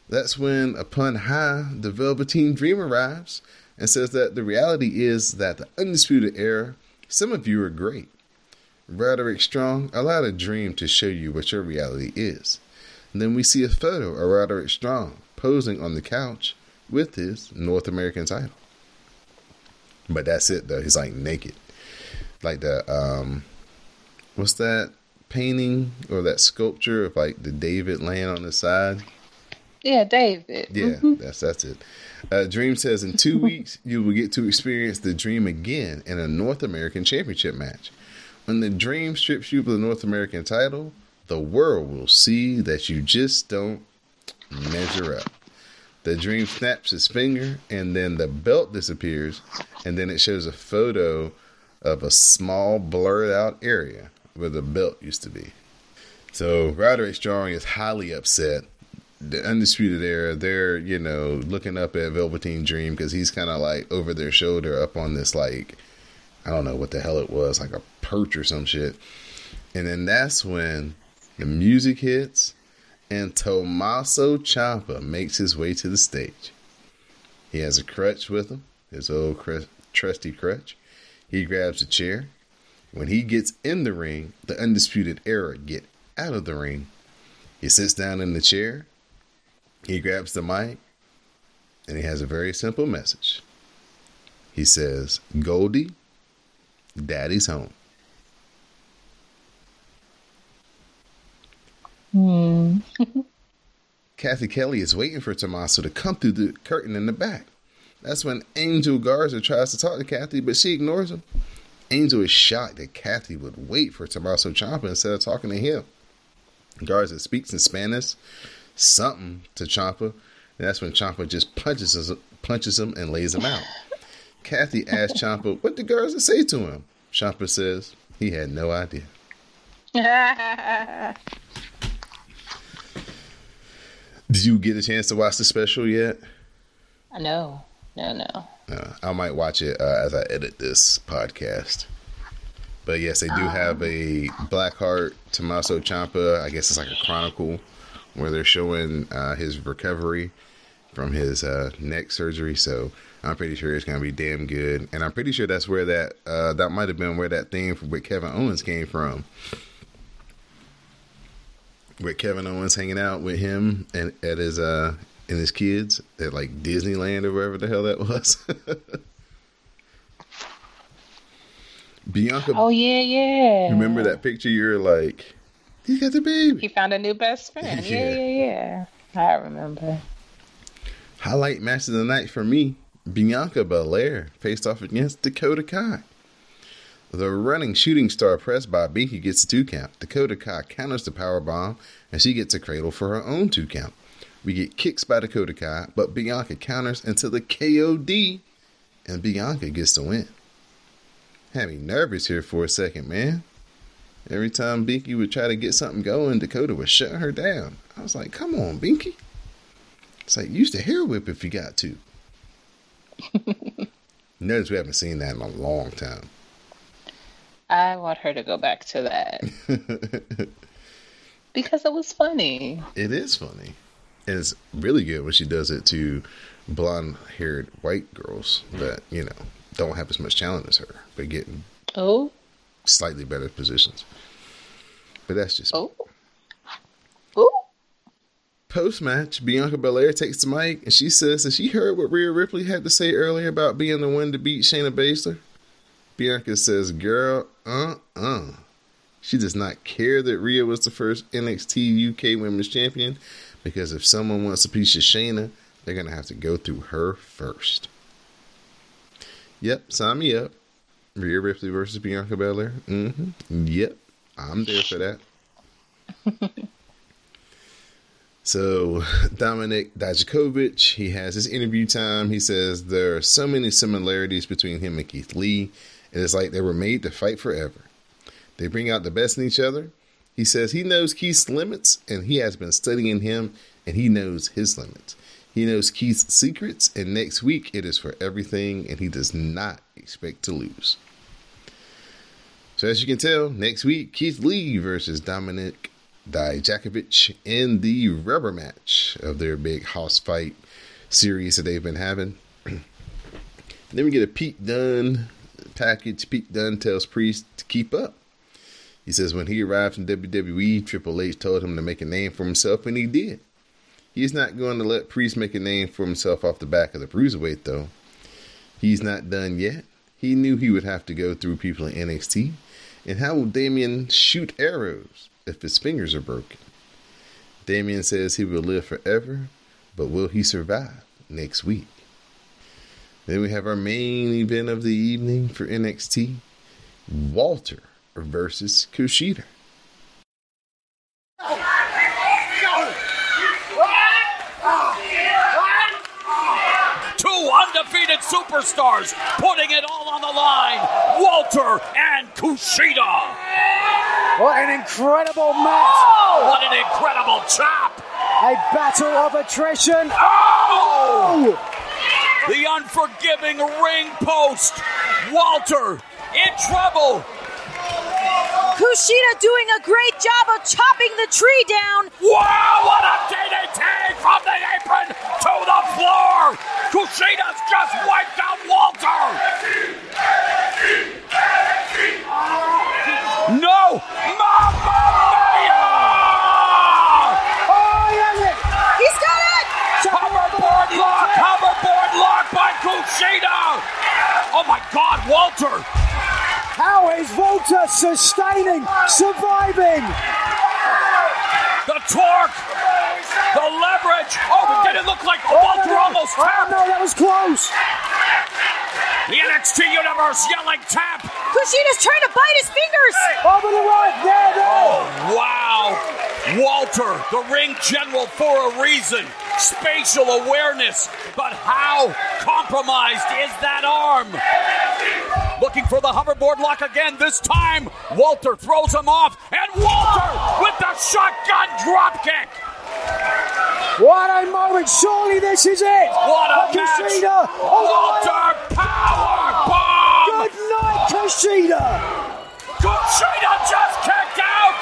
That's when, upon high, the Velveteen Dream arrives and says that the reality is that the Undisputed Era, some of you are great. Roderick Strong allowed a dream to show you what your reality is. And then we see a photo of Roderick Strong posing on the couch with his North American title. But that's it though. He's like naked. Like the um what's that painting or that sculpture of like the David laying on the side? Yeah, David. Yeah, mm-hmm. that's that's it. Uh, Dream says in two [LAUGHS] weeks you will get to experience the Dream again in a North American Championship match. When the Dream strips you of the North American title, the world will see that you just don't measure up. The Dream snaps his finger, and then the belt disappears, and then it shows a photo of a small blurred out area where the belt used to be. So Roderick Strong is highly upset. The Undisputed Era, they're, you know, looking up at Velveteen Dream because he's kind of like over their shoulder up on this, like, I don't know what the hell it was, like a perch or some shit. And then that's when the music hits and Tommaso Ciampa makes his way to the stage. He has a crutch with him, his old cr- trusty crutch. He grabs a chair. When he gets in the ring, the Undisputed Era get out of the ring. He sits down in the chair. He grabs the mic and he has a very simple message. He says, Goldie, Daddy's home. Hmm. Cathy Kelley is waiting for Tommaso to come through the curtain in the back. That's when Angel Garza tries to talk to Cathy, but she ignores him. Angel is shocked that Cathy would wait for Tommaso Ciampa instead of talking to him. Garza speaks in Spanish, something to Ciampa, and that's when Ciampa just punches us, punches him and lays him out. [LAUGHS] Cathy asks Ciampa, "What did Garza say to him?" Ciampa says he had no idea. [LAUGHS] Did you get a chance to watch the special yet? I know. No, no, no. Uh, I might watch it uh, as I edit this podcast. But yes, they do have a Blackheart Tommaso Ciampa. I guess it's like a chronicle where they're showing uh, his recovery from his uh, neck surgery. So I'm pretty sure it's gonna be damn good. And I'm pretty sure that's where that uh, that might have been where that thing with Kevin Owens came from. With Kevin Owens hanging out with him and at his uh and his kids at like Disneyland or wherever the hell that was. [LAUGHS] Bianca. Oh yeah, yeah. Remember that picture? You're like, he got the baby. He found a new best friend. [LAUGHS] Yeah, Yeah. yeah, yeah. I remember. Highlight match of the night for me: Bianca Belair faced off against Dakota Kai. The running shooting star pressed by Binky gets a two count. Dakota Kai counters the power bomb, and she gets a cradle for her own two count. We get kicks by Dakota Kai, but Bianca counters into the KOD, and Bianca gets the win. Had me nervous here for a second, man. Every time Binky would try to get something going, Dakota would shut her down. I was like, come on, Binky. It's like, use the hair whip if you got to. [LAUGHS] Notice we haven't seen that in a long time. I want her to go back to that [LAUGHS] because it was funny. It is funny. And it's really good when she does it to blonde haired white girls that, you know, don't have as much talent as her, but get in Oh, slightly better positions. But that's just oh, oh. Post match, Bianca Belair takes the mic and she says that she heard what Rhea Ripley had to say earlier about being the one to beat Shayna Baszler. Bianca says, Girl, uh uh. She does not care that Rhea was the first NXT UK Women's Champion because if someone wants a piece of Shayna, they're going to have to go through her first. Yep, sign me up. Rhea Ripley versus Bianca Belair. Mm-hmm. Yep, I'm there for that. [LAUGHS] So Dominic Dijakovic, he has his interview time. He says there are so many similarities between him and Keith Lee. It is like they were made to fight forever. They bring out the best in each other. He says he knows Keith's limits and he has been studying him and he knows his limits. He knows Keith's secrets and next week it is for everything and he does not expect to lose. So as you can tell, next week Keith Lee versus Dominic Dijakovic in the rubber match of their big house fight series that they've been having. [CLEARS THROAT] then we get a Pete Dunne package. Pete Dunne tells Priest to keep up. He says when he arrived in WWE, Triple H told him to make a name for himself, and he did. He's not going to let Priest make a name for himself off the back of the Bruiserweight, though. He's not done yet. He knew he would have to go through people in NXT. And how will Damian shoot arrows if his fingers are broken? Damian says he will live forever, but will he survive next week? Then we have our main event of the evening for NXT Walter versus Kushida. Two undefeated superstars putting it all on the line. Walter and Kushida. What an incredible match. Oh, what an incredible chop! A battle of attrition. Oh! oh! The unforgiving ring post. Walter in trouble. Kushida doing a great job of chopping the tree down. Wow, sustaining, surviving? The torque! The leverage! Oh, did it look like Walter almost Oh, tapped? no, that was close. The NXT Universe yelling tap! Kushida's trying to bite his fingers. Over the right, there, there. Oh, wow! Walter, the ring general for a reason. Spatial awareness. But how compromised is that arm? Looking for the hoverboard lock again. This time, Walter throws him off. And Walter with the shotgun dropkick. What a moment. Surely this is it. What a match! Kushida. all the way Walter power bomb! Good night, Kushida. Kushida just kicked out!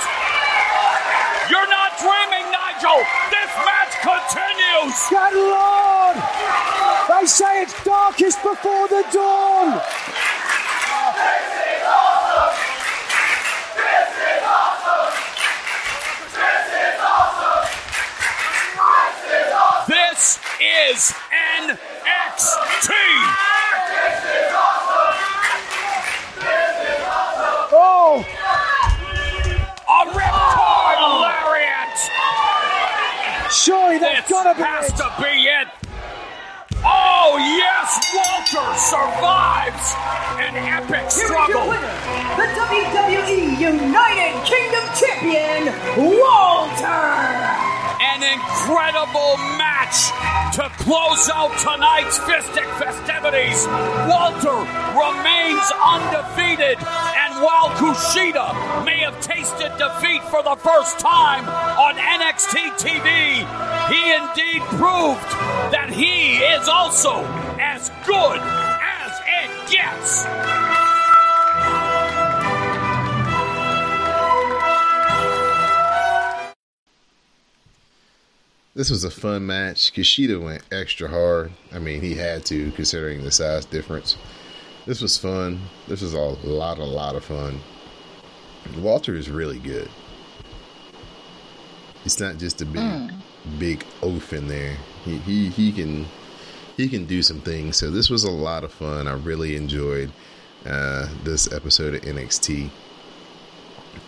You're not dreaming, This match continues! Good Lord. They say it's darkest before the dawn. This is NXT! Surely that's This gotta be has it. to be it! Oh, yes! Walter survives an epic Here is your struggle! winner, the WWE United Kingdom Champion, Walter. An incredible match to close out tonight's Fistic festivities. Walter remains undefeated, and while Kushida may have tasted defeat for the first time on NXT TV, he indeed proved that he is also as good as it gets. This was a fun match. Kushida went extra hard. I mean, he had to, considering the size difference. This was fun. This was a lot, a lot of fun. Walter is really good. It's not just a big, big oaf in there. He, he he can he can do some things. So this was a lot of fun. I really enjoyed uh, this episode of NXT.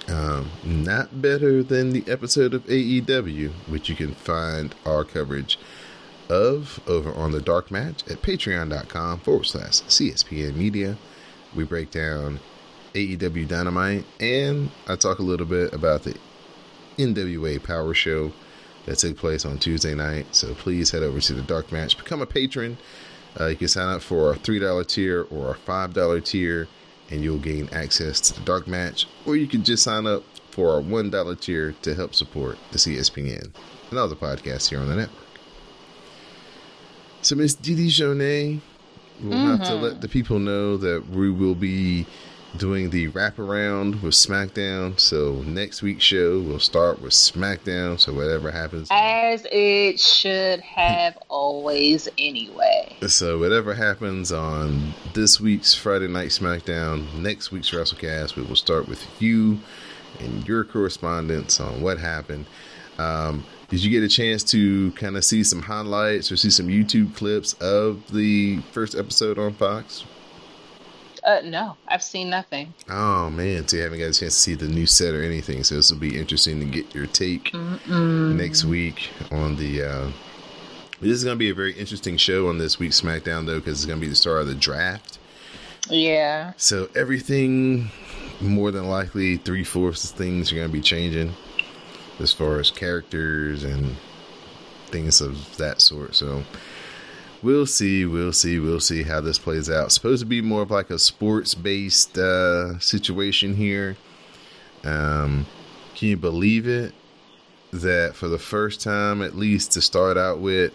Um, not better than the episode of AEW, which you can find our coverage of over on the Dark Match at patreon.com forward slash CSPN Media. We break down AEW Dynamite and I talk a little bit about the NWA Power Show that took place on Tuesday night. So please head over to the Dark Match, become a patron. Uh, you can sign up for a $3 tier or a $5 tier and you'll gain access to the dark match, or you can just sign up for our $1 tier to help support the CSPN and other podcasts here on the network. So, Miss Didi Jonee, we'll have to mm-hmm. let the people know that we will be doing the wraparound with SmackDown. So, next week's show will start with SmackDown. So, whatever happens. As it should have always anyway. So whatever happens on this week's Friday Night SmackDown, next week's WrassleCast, we will start with you and your correspondence on what happened. Um, did you get a chance to kind of see some highlights or see some YouTube clips of the first episode on Fox? Uh, no, I've seen nothing. Oh man, so you haven't got a chance to see the new set or anything. So this will be interesting to get your take next week on the. Uh, this is going to be a very interesting show on this week's SmackDown though, because it's going to be the start of the draft. Yeah. So everything, more than likely, three fourths of things are going to be changing as far as characters and things of that sort. So we'll see, we'll see, we'll see how this plays out. Supposed to be more of like a sports based uh, situation here. Um, can you believe it? that for the first time, at least to start out with,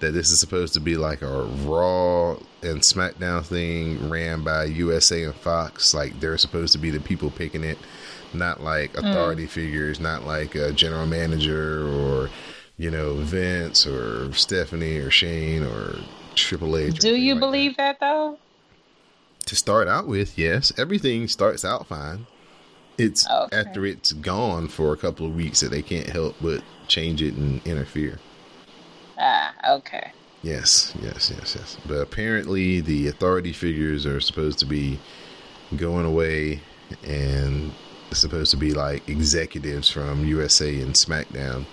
that this is supposed to be like a Raw and SmackDown thing ran by USA and Fox. Like they're supposed to be the people picking it, not like authority figures, not like a general manager or you know Vince or Stephanie or Shane or Triple H. Do you like believe that though? to start out with? Yes, everything starts out fine. It's Okay. after it's gone for a couple of weeks that they can't help but change it and interfere. Ah, okay. Yes, yes, yes, yes. But apparently, the authority figures are supposed to be going away, and supposed to be like executives from USA and SmackDown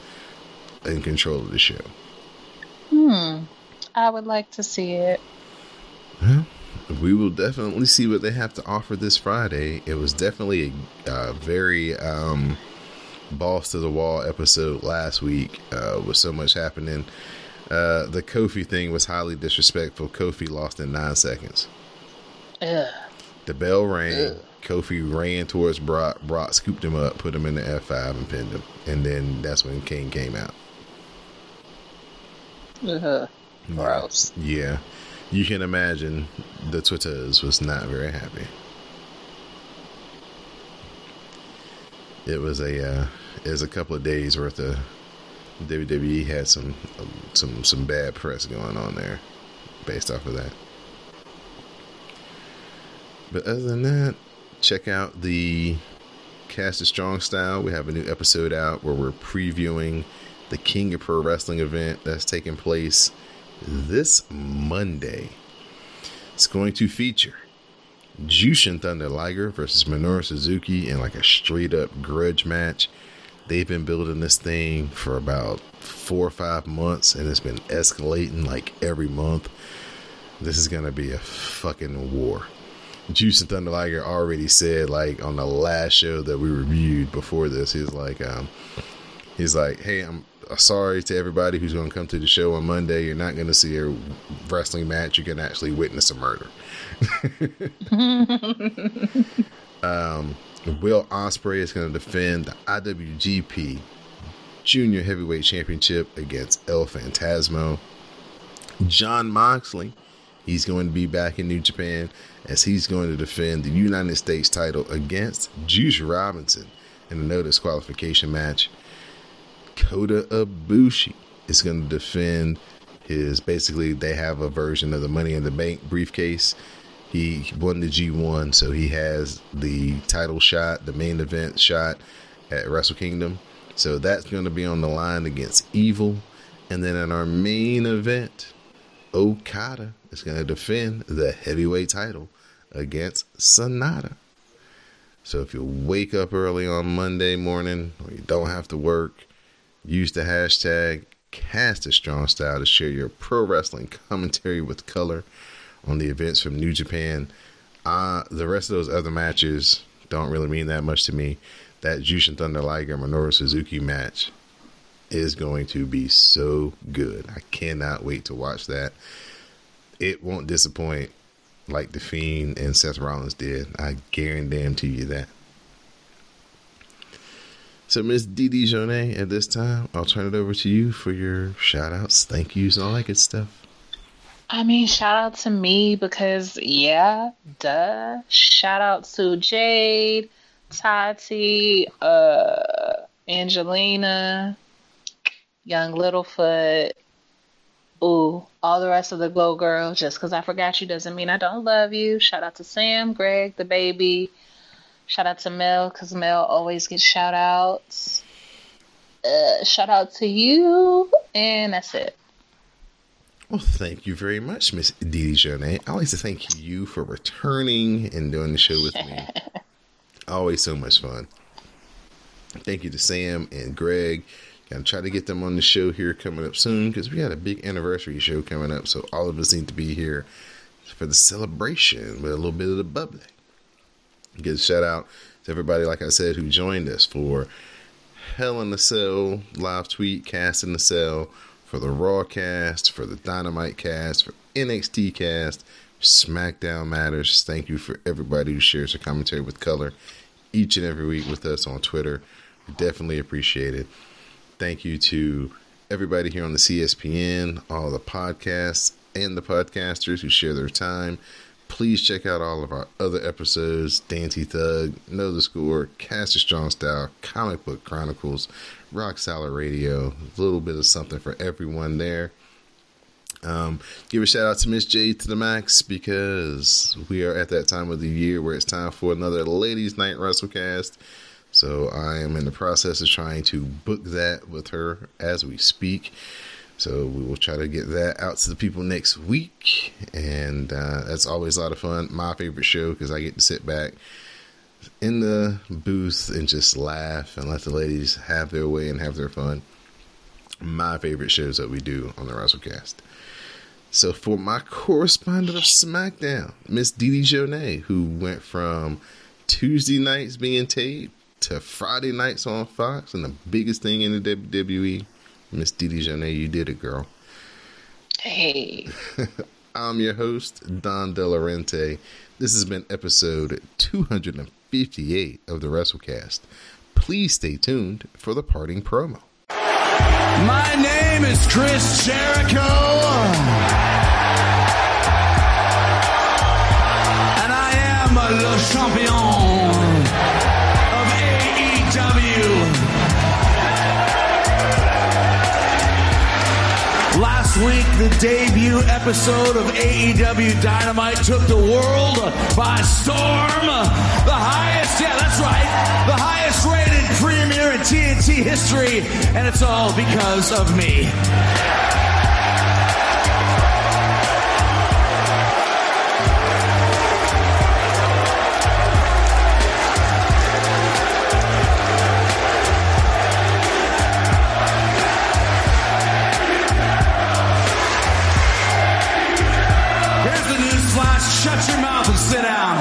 in control of the show. Hmm. I would like to see it. We will definitely see what they have to offer this Friday. It was definitely a uh, very um, balls to the wall episode last week uh, with so much happening. Uh, the Kofi thing was highly disrespectful. Kofi lost in nine seconds. Ugh. The bell rang. Kofi ran towards Brock. Brock scooped him up, put him in the F5, and pinned him. And then that's when King came out. Ugh. Gross. Yeah. You can imagine the Twitters was not very happy. It was a uh, it was a couple of days worth of WWE had some some some bad press going on there based off of that. But other than that, check out the Cast of Strong Style. We have a new episode out where we're previewing the King of Pro Wrestling event that's taking place this Monday. It's going to feature Jushin Thunder Liger versus Minoru Suzuki in like a straight up grudge match. They've been building this thing for about four or five months and it's been escalating like every month. This is gonna be a fucking war. Jushin Thunder Liger already said like on the last show that we reviewed before this, he's like, um, he's like, hey, I'm sorry to everybody who's going to come to the show on Monday. You're not going to see a wrestling match. You can actually witness a murder. [LAUGHS] um, Will Ospreay is going to defend the IWGP Junior Heavyweight Championship against El Phantasmo. Jon Moxley, he's going to be back in New Japan as he's going to defend the United States title against Juice Robinson in a no disqualification match. Kota Ibushi is going to defend his basically they have a version of the Money in the Bank briefcase. He won the G1, so he has the title shot, the main event shot at Wrestle Kingdom. So that's going to be on the line against Evil. And then in our main event, Okada is going to defend the heavyweight title against Sanada. So if you wake up early on Monday morning or you don't have to work, use the hashtag cast a strong style to share your pro wrestling commentary with color on the events from New Japan. Uh, the rest of those other matches don't really mean that much to me. That Jushin Thunder Liger Minoru Suzuki match is going to be so good. I cannot wait to watch that. It won't disappoint like The Fiend and Seth Rollins did. I guarantee you that. So, Miss Didi Jonee, at this time, I'll turn it over to you for your shout outs, thank yous, all that good stuff. I mean, shout out to me because, yeah, duh. Shout out to Jade, Tati, uh, Angelina, Young Littlefoot. Ooh, all the rest of the Glow Girls. Just because I forgot you doesn't mean I don't love you. Shout out to Sam, Greg, the baby. Shout out to Mel because Mel always gets shout outs. Uh, shout out to you, and that's it. Well, thank you very much, Miss Didi Jonee. I like to thank you for returning and doing the show with me. [LAUGHS] Always so much fun. Thank you to Sam and Greg. Gonna try to get them on the show here coming up soon because we got a big anniversary show coming up. So all of us need to be here for the celebration with a little bit of the bubbly. A shout out to everybody, like I said, who joined us for Hell in the Cell live tweet, Cast in the Cell, for the Raw cast, for the Dynamite cast, for NXT cast, SmackDown Matters. Thank you for everybody who shares their commentary with color each and every week with us on Twitter. Definitely appreciate it. Thank you to everybody here on the CSPN, all the podcasts, and the podcasters who share their time. Please check out all of our other episodes Dante Thug, Know the Score, Caster Strong Style, Comic Book Chronicles, Rock Solid Radio. A little bit of something for everyone there. Um, give a shout out to Miss J to the max because we are at that time of the year where it's time for another Ladies Night WrassleCast. So I am in the process of trying to book that with her as we speak. So we will try to get that out to the people next week, and uh, that's always a lot of fun. My favorite show because I get to sit back in the booth and just laugh and let the ladies have their way and have their fun. My favorite shows that we do on the WrassleCast. So for my correspondent of SmackDown, Miss Didi Jonee, who went from Tuesday nights being taped to Friday nights on Fox and the biggest thing in the WWE, Miss Didi Jonee, you did it, girl. Hey. [LAUGHS] I'm your host, Don Delarente. This has been episode 258 of the WrassleCast. Please stay tuned for the parting promo. My name is Chris Jericho. And I am le champion Last week, the debut episode of AEW Dynamite took the world by storm. The highest, yeah, that's right, the highest rated premiere in TNT history, and it's all because of me. Shut your mouth and sit down.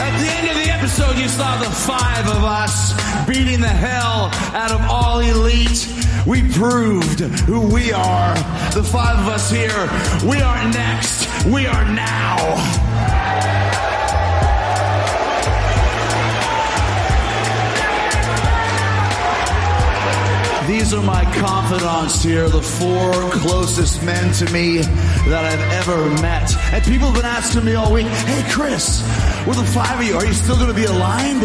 At the end of the episode, you saw the five of us beating the hell out of all elite. We proved who we are. The five of us here. We aren't next. We are now. These are my confidants here, the four closest men to me that I've ever met. And people have been asking me all week, hey Chris, we're the five of you. Are you still going to be aligned?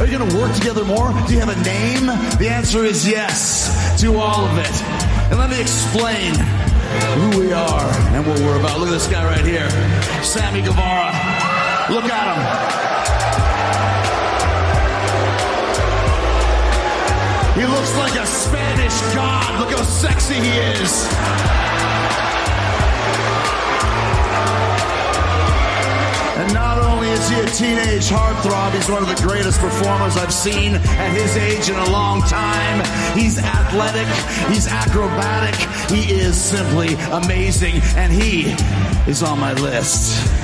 Are you going to work together more? Do you have a name? The answer is yes to all of it. And let me explain who we are and what we're about. Look at this guy right here, Sammy Guevara. Look at him. Looks like a Spanish god. Look how sexy he is. And not only is he a teenage heartthrob, he's one of the greatest performers I've seen at his age in a long time. He's athletic, he's acrobatic, he is simply amazing, and he is on my list.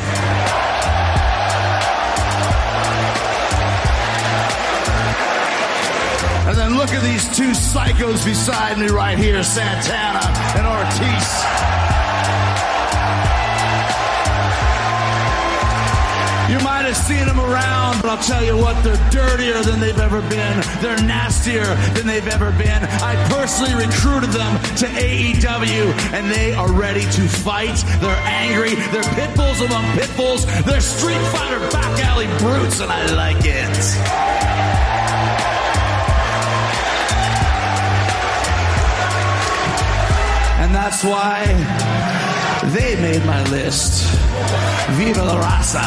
Then look at these two psychos beside me right here, Santana and Ortiz. You might have seen them around, but I'll tell you what, they're dirtier than they've ever been. They're nastier than they've ever been. I personally recruited them to AEW, and they are ready to fight. They're angry. They're pit bulls among pit bulls. They're street fighter back alley brutes, and I like it. And that's why they made my list. Viva la raza.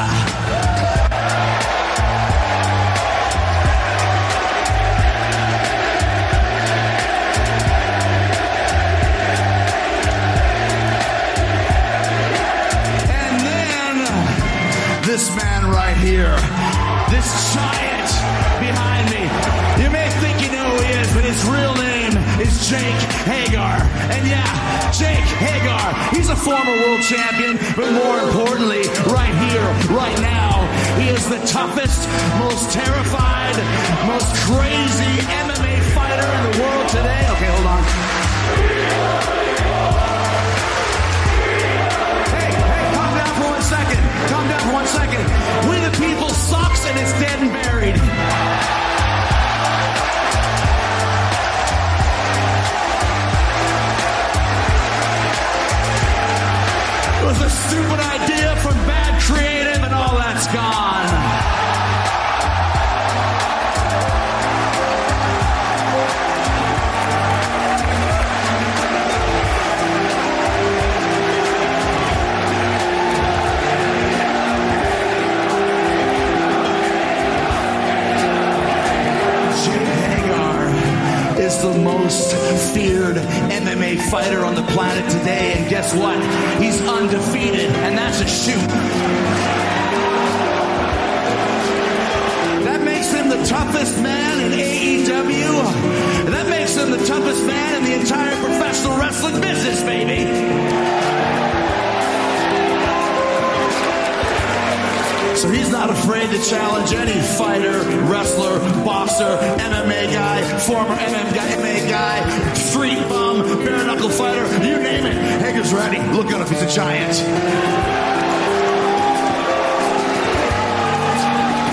And then this man right here, this giant behind me. You may think you know who he is, but his real name is Jake Hager. And yeah, Jake Hager, he's a former world champion, but more importantly, right here, right now, he is the toughest, most terrified, most crazy MMA fighter in the world today. Okay, hold on. Hey, hey, calm down for one second. Calm down for one second. We the people sucks and it's dead and buried. stupid idea from bad creative, and all that's gone. Jim Hager is the most feared and MMA fighter on the planet today. And guess what? He's undefeated, and that's a shoot. That makes him the toughest man in AEW. That makes him the toughest man in the entire professional wrestling business, baby. So he's not afraid to challenge any fighter, wrestler, boxer, MMA guy, former MMA guy, street bum, bare knuckle fighter, you name it. Hager's ready. Look at him, he's a giant.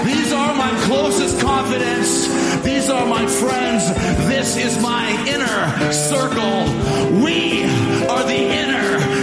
These are my closest confidants. These are my friends. This is my inner circle. We are the inner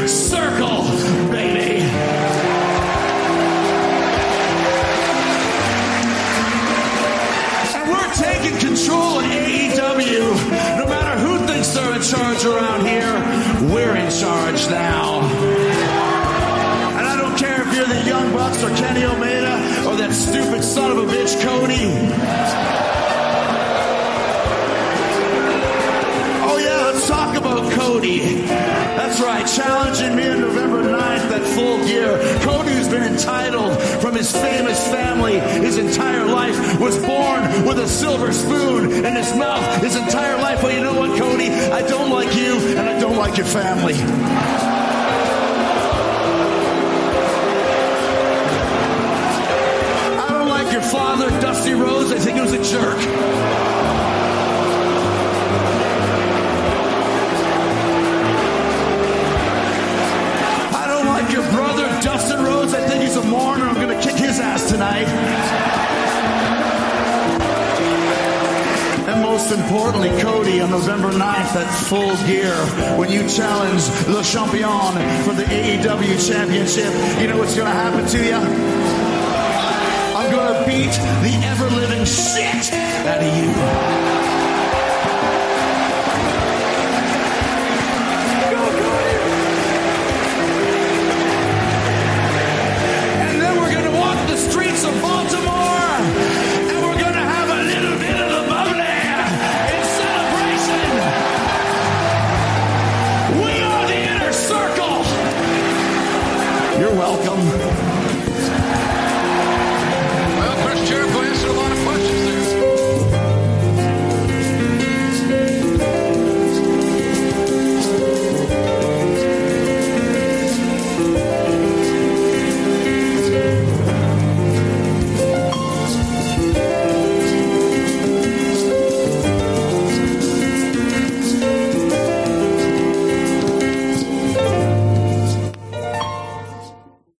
family. Full gear when you challenge Le Champion for the AEW Championship. You know what's going to happen to you? I'm going to beat the ever living shit out of you.